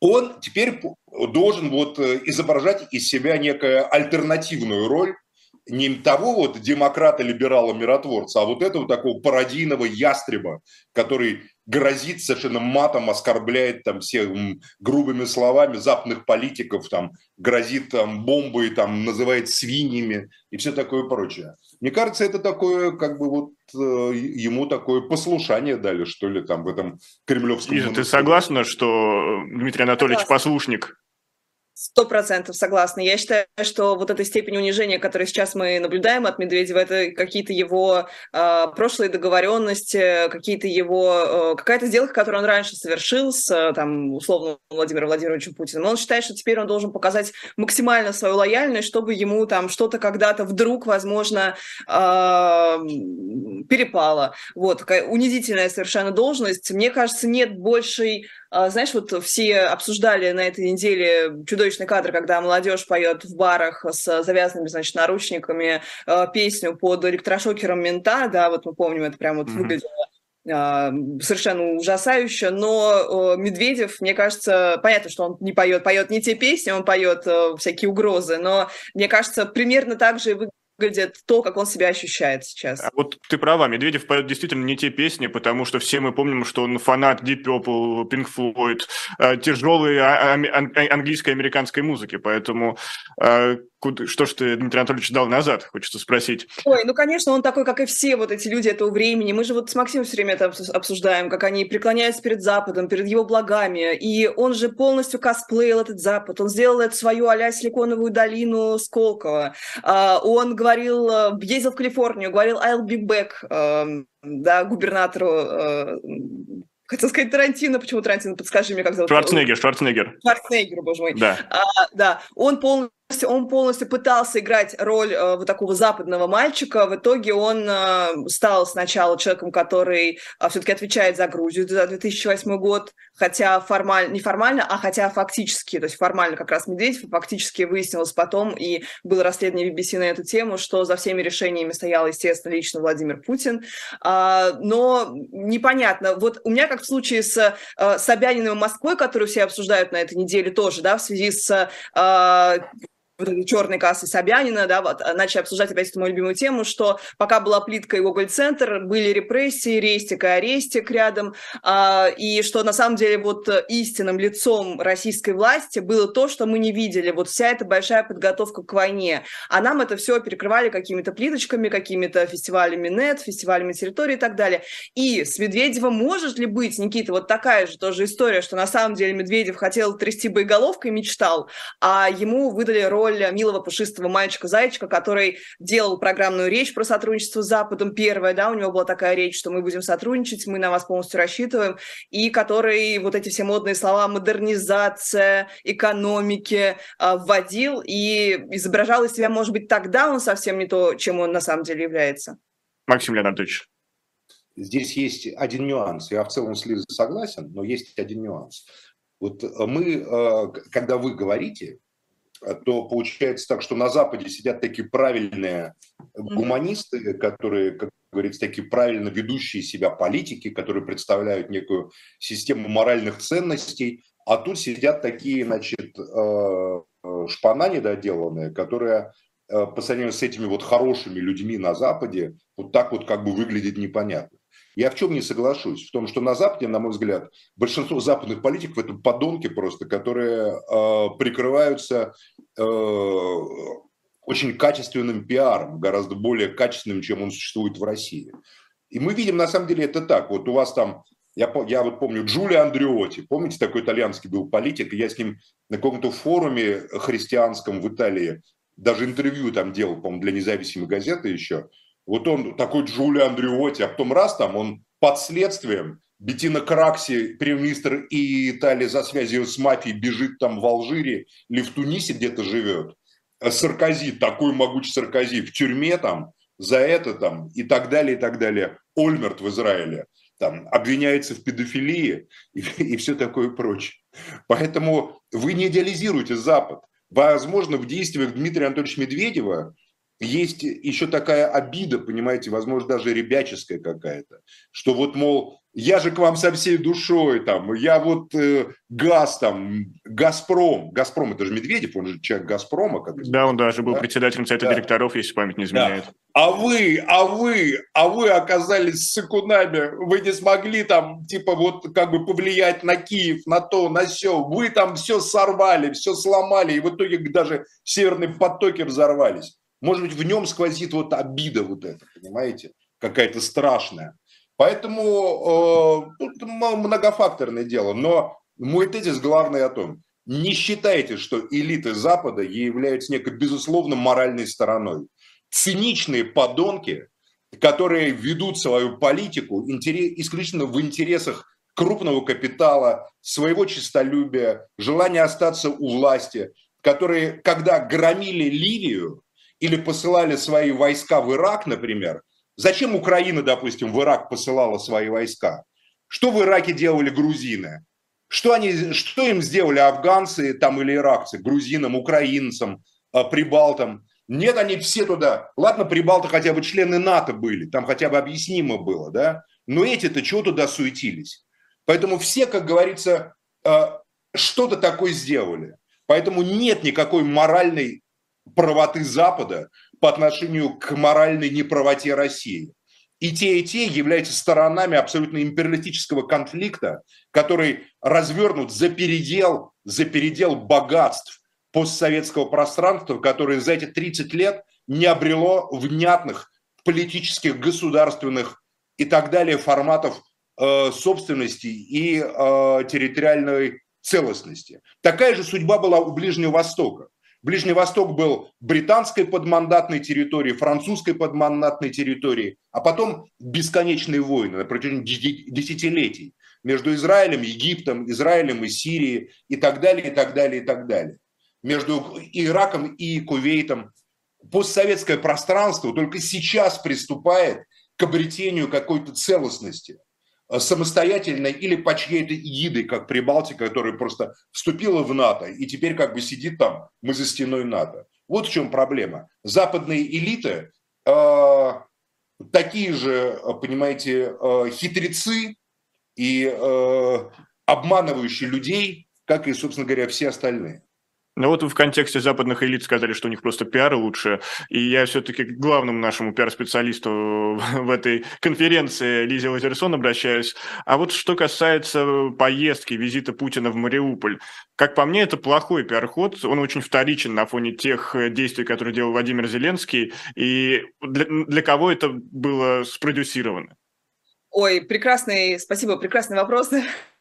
он теперь должен вот э, изображать из себя некую альтернативную роль, не того вот демократа, либерала, миротворца, а вот этого такого пародийного ястреба, который грозит совершенно матом, оскорбляет там всех грубыми словами западных политиков, там грозит там бомбой, там называет свиньями и все такое прочее. Мне кажется, это такое, как бы вот э, ему такое послушание дали, что ли, там в этом кремлевском... Лиза, ты согласна, что Дмитрий Анатольевич послушник? Сто процентов согласна. Я считаю, что вот эта степень унижения, которую сейчас мы наблюдаем от Медведева, это какие-то его э, прошлые договоренности, какие-то его э, какая-то сделка, которую он раньше совершил с там условно Владимиром Владимировичем Путиным. Он считает, что теперь он должен показать максимально свою лояльность, чтобы ему там что-то когда-то вдруг, возможно, э, перепало. Вот унизительная совершенно должность. Мне кажется, нет большей знаешь, вот все обсуждали на этой неделе чудовищный кадр, когда молодежь поет в барах с завязанными, значит, наручниками а, песню под электрошокером мента, да, вот мы помним, это прям вот mm-hmm. выглядело а, совершенно ужасающе, но Медведев, мне кажется, понятно, что он не поет, поет не те песни, он поет всякие угрозы, но мне кажется, примерно так же выглядит то, как он себя ощущает сейчас. А вот ты права, Медведев поет действительно не те песни, потому что все мы помним, что он фанат Deep Purple, Pink Floyd, э, тяжелой а, а, английской американской музыки, поэтому э, что ж ты, Дмитрий Анатольевич, дал назад, хочется спросить. Ой, ну, конечно, он такой, как и все вот эти люди этого времени. Мы же вот с Максимом все время это обсуждаем, как они преклоняются перед Западом, перед его благами. И он же полностью косплеил этот Запад. Он сделал эту свою а Силиконовую долину Сколково. А, он говорил, э, ездил в Калифорнию, говорил «I'll be back», эм, да, губернатору э, хотел сказать Тарантино, почему Тарантино, подскажи мне, как зовут? Шварценеггер, Шварценеггер. Шварценеггер, боже мой. Да. А, да, он полностью он полностью пытался играть роль э, вот такого западного мальчика. В итоге он э, стал сначала человеком, который э, все-таки отвечает за Грузию за 2008 год, хотя формально, не формально, а хотя фактически, то есть формально как раз Медведев, фактически выяснилось потом, и было расследование BBC на эту тему, что за всеми решениями стоял, естественно, лично Владимир Путин. А, но непонятно. Вот у меня, как в случае с э, Собяниным и Москвой, которую все обсуждают на этой неделе тоже, да, в связи с э, вот этой черной кассы Собянина, да, вот, а, начали обсуждать опять эту мою любимую тему, что пока была плитка и Гоголь-центр, были репрессии, рестик и арестик рядом, а, и что на самом деле вот истинным лицом российской власти было то, что мы не видели, вот вся эта большая подготовка к войне, а нам это все перекрывали какими-то плиточками, какими-то фестивалями нет, фестивалями территории и так далее. И с Медведевым может ли быть, Никита, вот такая же тоже история, что на самом деле Медведев хотел трясти боеголовкой, мечтал, а ему выдали роль роль милого пушистого мальчика-зайчика, который делал программную речь про сотрудничество с Западом. Первая, да, у него была такая речь, что мы будем сотрудничать, мы на вас полностью рассчитываем. И который вот эти все модные слова модернизация, экономики а, вводил и изображал из себя, может быть, тогда он совсем не то, чем он на самом деле является. Максим Леонардович. Здесь есть один нюанс. Я в целом с Лизой согласен, но есть один нюанс. Вот мы, э, когда вы говорите, то получается так, что на Западе сидят такие правильные гуманисты, которые, как говорится, такие правильно ведущие себя политики, которые представляют некую систему моральных ценностей, а тут сидят такие, значит, э, э, шпана недоделанные, которые э, по сравнению с этими вот хорошими людьми на Западе вот так вот как бы выглядит непонятно. Я в чем не соглашусь? В том, что на Западе, на мой взгляд, большинство западных политиков это подонки просто, которые э, прикрываются э, очень качественным пиаром, гораздо более качественным, чем он существует в России. И мы видим, на самом деле, это так. Вот у вас там, я, я вот помню, Джулио Андреоти, помните, такой итальянский был политик, я с ним на каком-то форуме христианском в Италии даже интервью там делал, по-моему, для независимой газеты еще – вот он такой Джулио Андреоти, а потом раз там он под следствием, Бетина Кракси, премьер-министр и Италии за связью с мафией, бежит там в Алжире или в Тунисе где-то живет. А Саркози, такой могучий Саркози, в тюрьме там за это там и так далее, и так далее. Ольмерт в Израиле там обвиняется в педофилии и, и все такое прочее. Поэтому вы не идеализируете Запад. Возможно, в действиях Дмитрия Анатольевича Медведева есть еще такая обида, понимаете, возможно, даже ребяческая какая-то, что вот, мол, я же к вам со всей душой, там, я вот э, газ, там, Газпром, Газпром, это же Медведев, он же человек Газпрома. Как да, он даже был да? председателем Совета да. директоров, если память не изменяет. Да. А вы, а вы, а вы оказались с сыкунами, вы не смогли там, типа, вот как бы повлиять на Киев, на то, на все, вы там все сорвали, все сломали, и в итоге даже северные потоки взорвались. Может быть, в нем сквозит вот обида вот эта, понимаете, какая-то страшная. Поэтому э, тут многофакторное дело. Но мой тезис главный о том, не считайте, что элиты Запада являются некой безусловно моральной стороной. Циничные подонки, которые ведут свою политику исключительно в интересах крупного капитала, своего честолюбия, желания остаться у власти, которые, когда громили Ливию или посылали свои войска в Ирак, например, зачем Украина, допустим, в Ирак посылала свои войска? Что в Ираке делали грузины? Что, они, что им сделали афганцы там или иракцы, грузинам, украинцам, э, прибалтам? Нет, они все туда. Ладно, прибалты хотя бы члены НАТО были, там хотя бы объяснимо было, да? Но эти-то чего туда суетились? Поэтому все, как говорится, э, что-то такое сделали. Поэтому нет никакой моральной правоты Запада по отношению к моральной неправоте России. И те, и те являются сторонами абсолютно империалистического конфликта, который развернут за передел, за передел богатств постсоветского пространства, которое за эти 30 лет не обрело внятных политических, государственных и так далее форматов э, собственности и э, территориальной целостности. Такая же судьба была у Ближнего Востока. Ближний Восток был британской подмандатной территорией, французской подмандатной территорией, а потом бесконечные войны на протяжении десятилетий между Израилем, Египтом, Израилем и Сирией и так далее, и так далее, и так далее. Между Ираком и Кувейтом. Постсоветское пространство только сейчас приступает к обретению какой-то целостности – самостоятельно или по чьей-то егидой, как Прибалтика, которая просто вступила в НАТО и теперь как бы сидит там, мы за стеной НАТО. Вот в чем проблема. Западные элиты э, такие же, понимаете, э, хитрецы и э, обманывающие людей, как и, собственно говоря, все остальные. Ну вот вы в контексте западных элит сказали, что у них просто пиар лучше. И я все-таки к главному нашему пиар-специалисту в этой конференции Лизе Лазерсон обращаюсь. А вот что касается поездки, визита Путина в Мариуполь. Как по мне, это плохой пиар-ход. Он очень вторичен на фоне тех действий, которые делал Владимир Зеленский. И для, для кого это было спродюсировано? Ой, прекрасный, спасибо, прекрасный вопрос.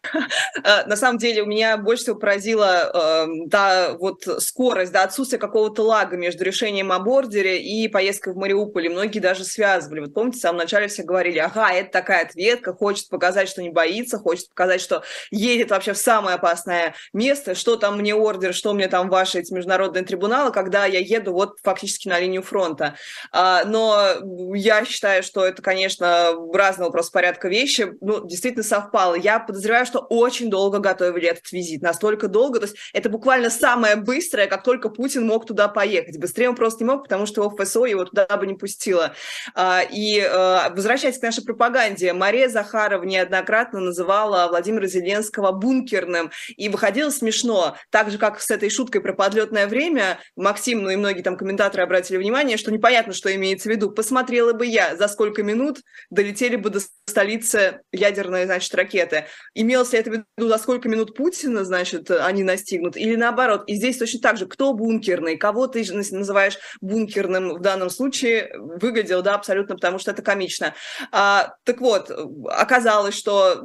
Э, на самом деле у меня больше всего поразила э, да, вот скорость, да, отсутствие какого-то лага между решением о бордере и поездкой в Мариуполь. И многие даже связывали. Вот помните, в самом начале все говорили, ага, это такая ответка, хочет показать, что не боится, хочет показать, что едет вообще в самое опасное место, что там мне ордер, что мне там ваши эти международные трибуналы, когда я еду вот фактически на линию фронта. А, но я считаю, что это, конечно, разного просто порядка вещи. Ну, действительно совпало. Я подозреваю, что очень долго готовили этот визит, настолько долго, то есть это буквально самое быстрое, как только Путин мог туда поехать. Быстрее он просто не мог, потому что его ФСО его туда бы не пустило. А, и а, возвращаясь к нашей пропаганде, Мария Захарова неоднократно называла Владимира Зеленского бункерным, и выходило смешно, так же, как с этой шуткой про подлетное время, Максим, ну и многие там комментаторы обратили внимание, что непонятно, что имеется в виду. Посмотрела бы я, за сколько минут долетели бы до столицы ядерные, значит, ракеты. Имел имелся это в за сколько минут Путина, значит, они настигнут, или наоборот. И здесь точно так же, кто бункерный, кого ты называешь бункерным в данном случае, выглядел, да, абсолютно, потому что это комично. А, так вот, оказалось, что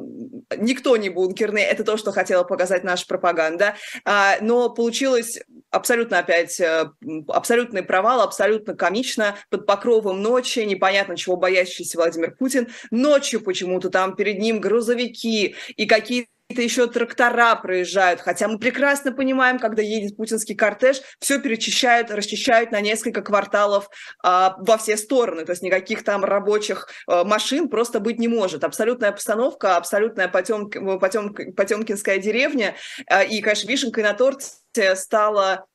никто не бункерный, это то, что хотела показать наша пропаганда, а, но получилось абсолютно опять э, абсолютный провал, абсолютно комично, под покровом ночи, непонятно чего боящийся Владимир Путин, ночью почему-то там перед ним грузовики и какие какие-то еще трактора проезжают, хотя мы прекрасно понимаем, когда едет путинский кортеж, все перечищают, расчищают на несколько кварталов а, во все стороны, то есть никаких там рабочих а, машин просто быть не может. Абсолютная постановка, абсолютная потем, потем, потемкинская деревня, а, и, конечно, вишенкой на торте стала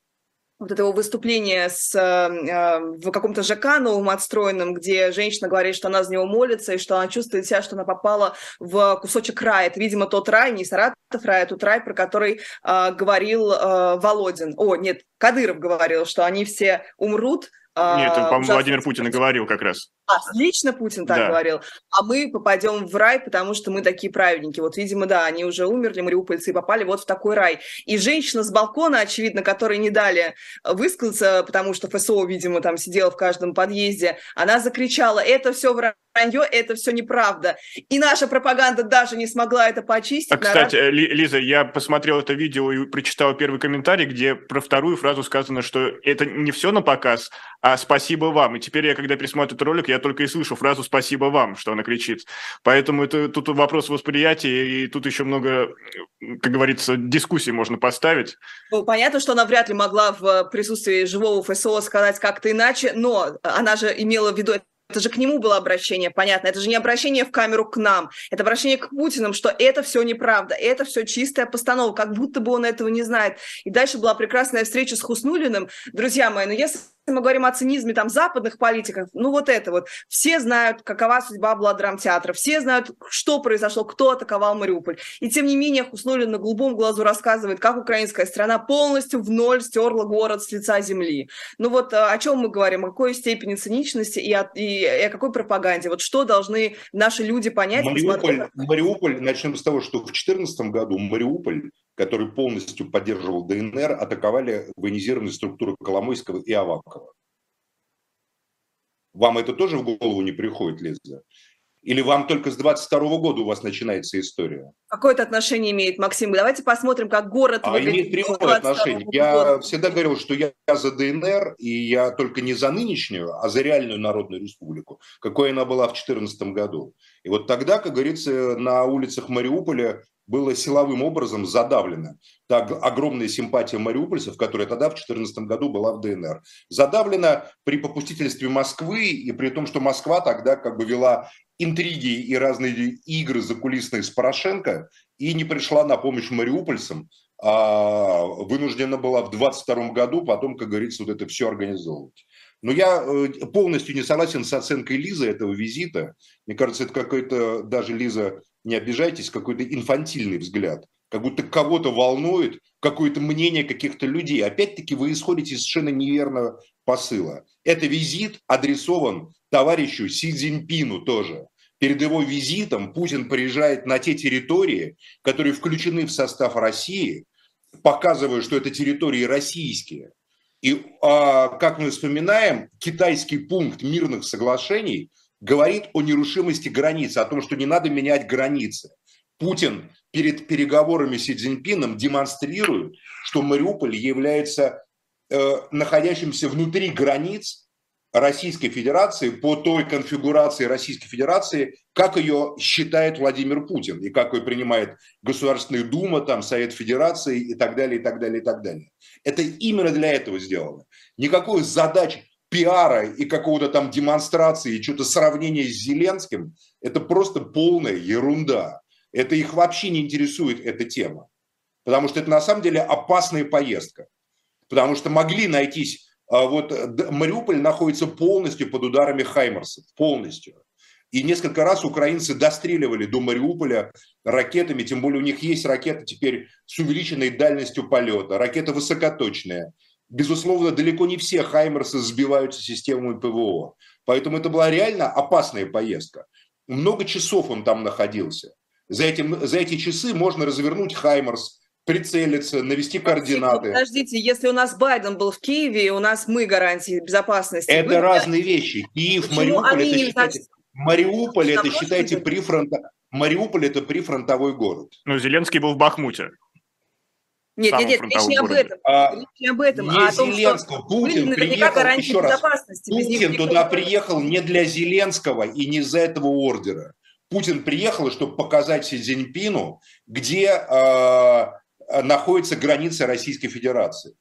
вот это его выступление с, э, в каком-то ЖК новым отстроенном, где женщина говорит, что она за него молится, и что она чувствует себя, что она попала в кусочек рая. Это, видимо, тот рай, не Саратов рай, а тот рай, про который э, говорил э, Володин. О, нет, Кадыров говорил, что они все умрут, э, Нет, по-моему, Владимир Путин и говорил как раз. А, лично Путин так да. говорил. А мы попадем в рай, потому что мы такие праведники. Вот, видимо, да, они уже умерли, мариупольцы, и попали вот в такой рай. И женщина с балкона, очевидно, которой не дали высказаться, потому что ФСО, видимо, там сидела в каждом подъезде, она закричала, это все вранье, это все неправда. И наша пропаганда даже не смогла это почистить. А, кстати, раз... Лиза, я посмотрел это видео и прочитал первый комментарий, где про вторую фразу сказано, что это не все на показ, а спасибо вам. И теперь я, когда пересматриваю этот ролик, я только и слышу фразу «спасибо вам», что она кричит. Поэтому это тут вопрос восприятия, и тут еще много, как говорится, дискуссий можно поставить. Ну, понятно, что она вряд ли могла в присутствии живого ФСО сказать как-то иначе, но она же имела в виду это же к нему было обращение, понятно. Это же не обращение в камеру к нам. Это обращение к Путину, что это все неправда, это все чистая постановка, как будто бы он этого не знает. И дальше была прекрасная встреча с Хуснулиным. Друзья мои, ну если мы говорим о цинизме там западных политиков, ну вот это вот. Все знают, какова судьба была драмтеатра, все знают, что произошло, кто атаковал Мариуполь. И тем не менее Хуснулин на голубом глазу рассказывает, как украинская страна полностью в ноль стерла город с лица земли. Ну вот о чем мы говорим, о какой степени циничности и о, и о какой пропаганде? Вот что должны наши люди понять? Мариуполь, Мариуполь, начнем с того, что в 2014 году Мариуполь который полностью поддерживал ДНР, атаковали военизированные структуры Коломойского и Авакова. Вам это тоже в голову не приходит, Лиза? Или вам только с 22 года у вас начинается история? Какое-то отношение имеет, Максим? Давайте посмотрим, как город а имеет прямое отношение. Я всегда говорил, что я за ДНР, и я только не за нынешнюю, а за реальную Народную Республику, какой она была в 2014 году. И вот тогда, как говорится, на улицах Мариуполя было силовым образом задавлено. Так, огромная симпатия мариупольцев, которая тогда в 2014 году была в ДНР, задавлена при попустительстве Москвы и при том, что Москва тогда как бы вела интриги и разные игры закулисные с Порошенко и не пришла на помощь мариупольцам, а вынуждена была в 22 году потом, как говорится, вот это все организовывать. Но я э, полностью не согласен с оценкой Лизы этого визита. Мне кажется, это какой-то, даже Лиза, не обижайтесь, какой-то инфантильный взгляд. Как будто кого-то волнует какое-то мнение каких-то людей. Опять-таки вы исходите из совершенно неверного посыла. Это визит адресован товарищу Си Цзиньпину тоже. Перед его визитом Путин приезжает на те территории, которые включены в состав России, показывая, что это территории российские. И, а, как мы вспоминаем, китайский пункт мирных соглашений говорит о нерушимости границ, о том, что не надо менять границы. Путин перед переговорами с Си Цзиньпином демонстрирует, что Мариуполь является э, находящимся внутри границ Российской Федерации по той конфигурации Российской Федерации, как ее считает Владимир Путин и как ее принимает Государственная Дума, там, Совет Федерации и так далее, и так далее, и так далее. Это именно для этого сделано. Никакой задачи пиара и какого-то там демонстрации, и что-то сравнения с Зеленским, это просто полная ерунда. Это их вообще не интересует эта тема. Потому что это на самом деле опасная поездка. Потому что могли найтись вот Мариуполь находится полностью под ударами Хаймарсов, полностью. И несколько раз украинцы достреливали до Мариуполя ракетами, тем более у них есть ракеты теперь с увеличенной дальностью полета, ракеты высокоточные. Безусловно, далеко не все Хаймерсы сбиваются системами ПВО. Поэтому это была реально опасная поездка. Много часов он там находился. За, этим, за эти часы можно развернуть Хаймерс, прицелиться, навести координаты. Подождите, если у нас Байден был в Киеве, у нас мы гарантии безопасности. Это Вы... разные вещи. Киев, Почему Мариуполь, это, считайте, Мариуполь, это считайте прифронт... Мариуполь это прифронтовой город. Ну, Зеленский был в Бахмуте. Нет, нет, нет, речь не об этом. А, речь не об этом, не а о том, Зеленского. что Путин приехал, еще раз, Путин туда приехал не для Зеленского и не из-за этого ордера. Путин приехал, чтобы показать Си Цзиньпину, где Э, находится граница Российской Федерации.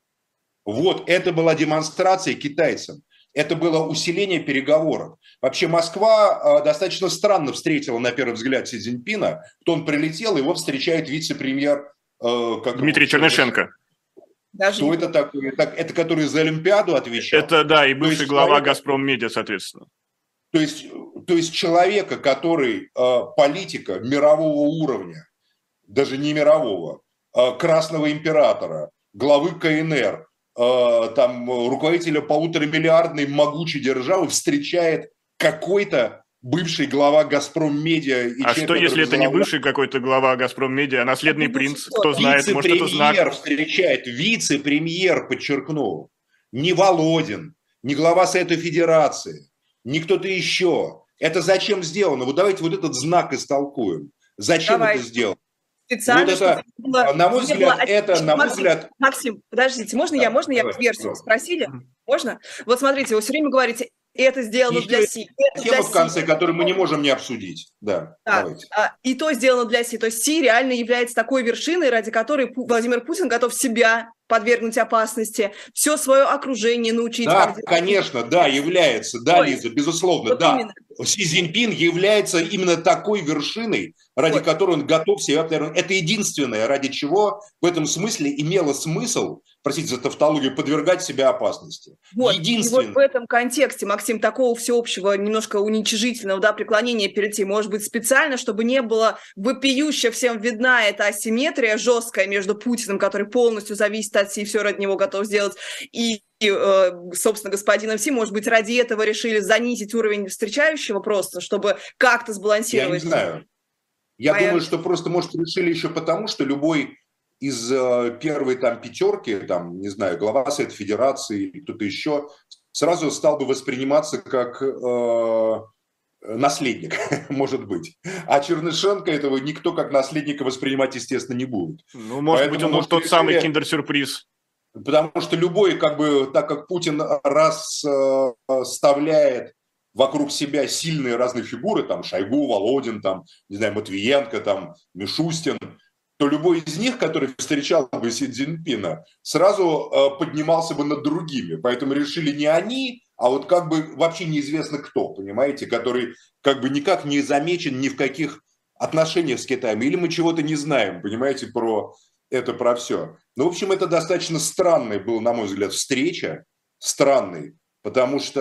Вот, это была демонстрация китайцам. Это было усиление переговоров. Вообще Москва э, достаточно странно встретила, на первый взгляд, Си Цзиньпина. То он прилетел, его встречает вице-премьер... Э, как Дмитрий Чернышенко. Даже Что это такое? Это, это который за Олимпиаду отвечал? Это, да, и бывший глава человека, «Газпром Медиа», соответственно. То есть, то есть человека, который э, политика мирового уровня, даже не мирового, Э, Красного императора, главы КНР, э, там руководителя полуторамиллиардной могучей державы встречает какой-то бывший глава «Газпром Медиа». И а человек, что, если это не бывший какой-то глава «Газпром Медиа», а наследный это принц? Кто знает, может, это знак? Вице-премьер встречает, вице-премьер, подчеркну, не Володин, не глава Совета Федерации, не кто-то еще. Это зачем сделано? Вот давайте вот этот знак истолкуем. Зачем Давай. это сделано? Специально, вот это, было, на мой взгляд, было... это, на мой Максим, взгляд... Максим, подождите, можно да, я, можно давай, я версию? Спросили? Можно? Вот смотрите, вы все время говорите, это сделано Еще для Си. Тема в конце, которую мы не можем не обсудить. Да, да. Давайте. А, и то сделано для Си. То есть Си реально является такой вершиной, ради которой Владимир Путин готов себя подвергнуть опасности, все свое окружение научить. Да, конечно, да, является, да, Ой, Лиза, безусловно, вот да. Именно. Си Цзиньпин является именно такой вершиной, ради вот. которой он готов себя... Это единственное, ради чего в этом смысле имело смысл, простите за тавтологию, подвергать себя опасности. Вот. Единственное. И вот в этом контексте, Максим, такого всеобщего, немножко уничижительного да, преклонения перед тем, может быть, специально, чтобы не было вопиюще всем видна эта асимметрия жесткая между Путиным, который полностью зависит от Си, все ради него готов сделать, и собственно, господином Си, может быть, ради этого решили занизить уровень встречающего просто, чтобы как-то сбалансировать. Я не знаю. Я а думаю, что просто, может, решили еще потому, что любой из э, первой там пятерки, там, не знаю, глава Совета Федерации или кто-то еще, сразу стал бы восприниматься как э, наследник, может быть. А Чернышенко этого никто как наследника воспринимать, естественно, не будет. Ну, может Поэтому, быть, он может, тот решили... самый киндер-сюрприз. Потому что любой, как бы, так как Путин расставляет вокруг себя сильные разные фигуры, там Шойгу, Володин, там, не знаю, Матвиенко, там, Мишустин, то любой из них, который встречал бы Си Цзиньпина, сразу э, поднимался бы над другими. Поэтому решили не они, а вот как бы вообще неизвестно кто, понимаете, который как бы никак не замечен ни в каких отношениях с Китаем. Или мы чего-то не знаем, понимаете, про это, про все. Ну, в общем, это достаточно странная была, на мой взгляд, встреча, странный, потому что,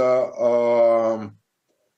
э,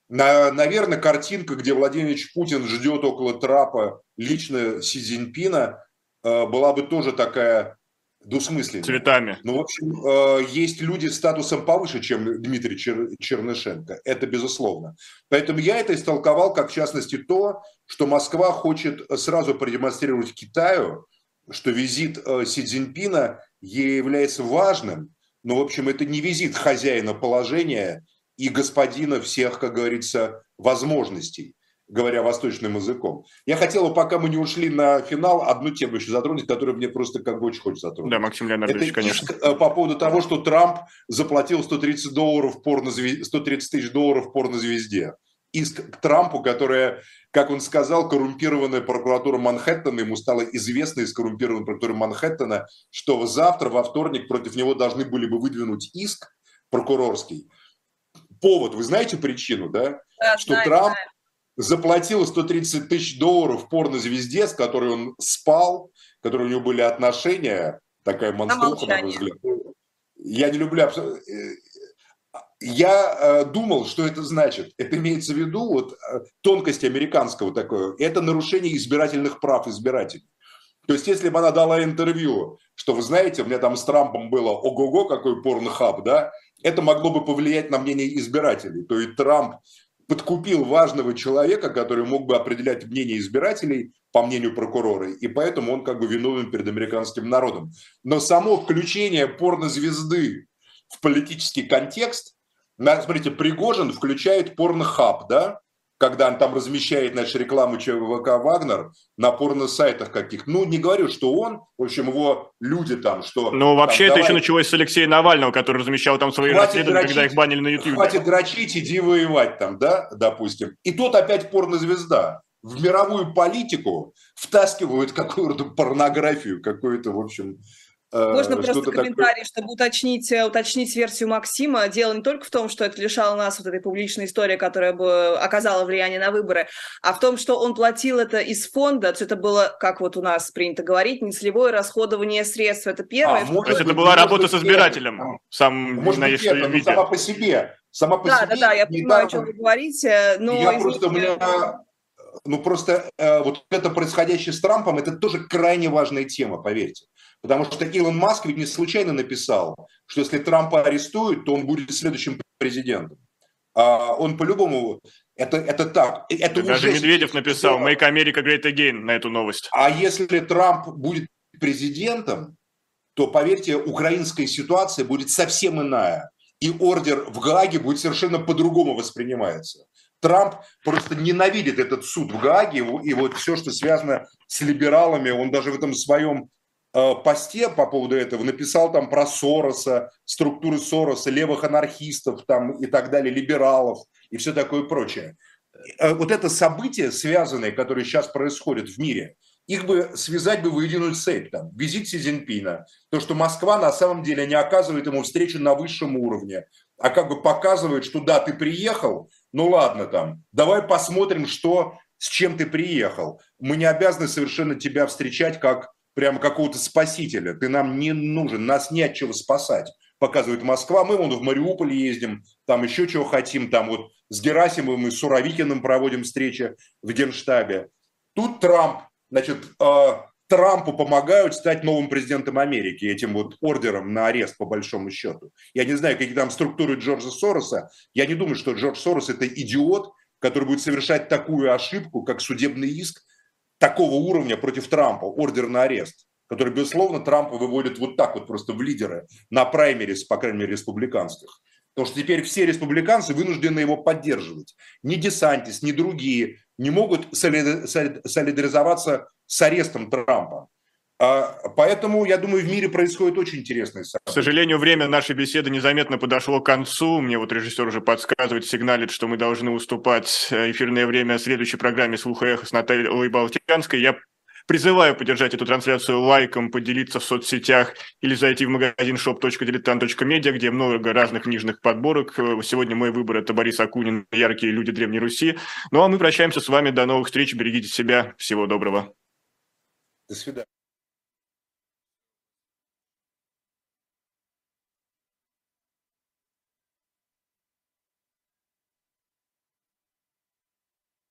на, наверное, картинка, где Владимир Путин ждет около трапа лично Си Цзиньпина, э, была бы тоже такая двусмысленная. Цветами. Ну, в общем, э, есть люди с статусом повыше, чем Дмитрий Чер, Чернышенко. Это безусловно. Поэтому я это истолковал как, в частности, то, что Москва хочет сразу продемонстрировать Китаю, что визит э, Си Цзиньпина ей является важным, но, в общем, это не визит хозяина положения и господина всех, как говорится, возможностей, говоря восточным языком. Я хотел, пока мы не ушли на финал, одну тему еще затронуть, которую мне просто как бы очень хочется затронуть. Да, Максим Леонардович, Это конечно. Э, по поводу того, что Трамп заплатил 130, долларов порнозвезде, 130 тысяч долларов порнозвезде иск к Трампу, которая, как он сказал, коррумпированная прокуратура Манхэттена, ему стало известно из коррумпированной прокуратуры Манхэттена, что завтра, во вторник, против него должны были бы выдвинуть иск прокурорский. Повод, вы знаете причину, да? да что знаю, Трамп знаю. заплатил 130 тысяч долларов порнозвезде, с которой он спал, которые у него были отношения, такая монструха, на мой взгляд. Я не люблю абсолютно э, я э, думал, что это значит. Это имеется в виду вот э, тонкость американского такое. Это нарушение избирательных прав избирателей. То есть, если бы она дала интервью, что вы знаете, у меня там с Трампом было ого-го, какой порнохаб, да, это могло бы повлиять на мнение избирателей. То есть Трамп подкупил важного человека, который мог бы определять мнение избирателей, по мнению прокурора, и поэтому он как бы виновен перед американским народом. Но само включение порнозвезды в политический контекст, смотрите, Пригожин включает порнохаб, да, когда он там размещает, значит, рекламу ЧВК «Вагнер» на порно-сайтах каких Ну, не говорю, что он, в общем, его люди там, что... Ну, вообще там, это давай... еще началось с Алексея Навального, который размещал там свои хватит расследования, дрочить, когда их банили на YouTube. Хватит дрочить, иди воевать там, да, допустим. И тут опять порнозвезда. В мировую политику втаскивают какую-то порнографию, какую-то, в общем, Можно просто комментарий, такое... чтобы уточнить, э, уточнить версию Максима. Дело не только в том, что это лишало нас вот этой публичной истории, которая бы оказала влияние на выборы, а в том, что он платил это из фонда, то это было, как вот у нас принято говорить, нецелевое расходование средств. Это первое. А, может то есть это была работа с избирателем. Сам, может быть, это, но сама по себе. Сама по да, себе. Да, да, я понимаю, о чем вы говорите. Но я просто, у меня ну просто э, вот это происходящее с Трампом, это тоже крайне важная тема, поверьте. Потому что Илон Маск ведь не случайно написал, что если Трампа арестуют, то он будет следующим президентом. А он по-любому это, это так. Это Даже уже Медведев написал «Make America Great Again» на эту новость. А если Трамп будет президентом, то, поверьте, украинская ситуация будет совсем иная. И ордер в Гааге будет совершенно по-другому восприниматься. Трамп просто ненавидит этот суд в Гааге, и вот все, что связано с либералами, он даже в этом своем посте по поводу этого написал там про Сороса, структуры Сороса, левых анархистов там и так далее, либералов и все такое прочее. Э, вот это события, связанные, которые сейчас происходят в мире, их бы связать бы в единую цепь. Там, визит Си Цзиньпина, то, что Москва на самом деле не оказывает ему встречу на высшем уровне, а как бы показывает, что да, ты приехал, ну ладно там, давай посмотрим, что, с чем ты приехал. Мы не обязаны совершенно тебя встречать как прямо какого-то спасителя. Ты нам не нужен, нас не от чего спасать. Показывает Москва, мы вон в Мариуполь ездим, там еще чего хотим, там вот с Герасимовым и Суровикиным проводим встречи в Генштабе. Тут Трамп значит, э, Трампу помогают стать новым президентом Америки этим вот ордером на арест, по большому счету. Я не знаю, какие там структуры Джорджа Сороса. Я не думаю, что Джордж Сорос – это идиот, который будет совершать такую ошибку, как судебный иск такого уровня против Трампа, ордер на арест, который, безусловно, Трампа выводит вот так вот просто в лидеры на праймерис, по крайней мере, республиканских. Потому что теперь все республиканцы вынуждены его поддерживать. Ни Десантис, ни другие не могут солидаризоваться с арестом Трампа. А, поэтому, я думаю, в мире происходит очень интересное событие. К сожалению, время нашей беседы незаметно подошло к концу. Мне вот режиссер уже подсказывает, сигналит, что мы должны уступать э, эфирное время следующей программе «Слуха эхо» с Натальей Балтянской. Я Призываю поддержать эту трансляцию лайком, поделиться в соцсетях или зайти в магазин shop.diletant.media, где много разных книжных подборок. Сегодня мой выбор – это Борис Акунин «Яркие люди Древней Руси». Ну а мы прощаемся с вами. До новых встреч. Берегите себя. Всего доброго. До свидания.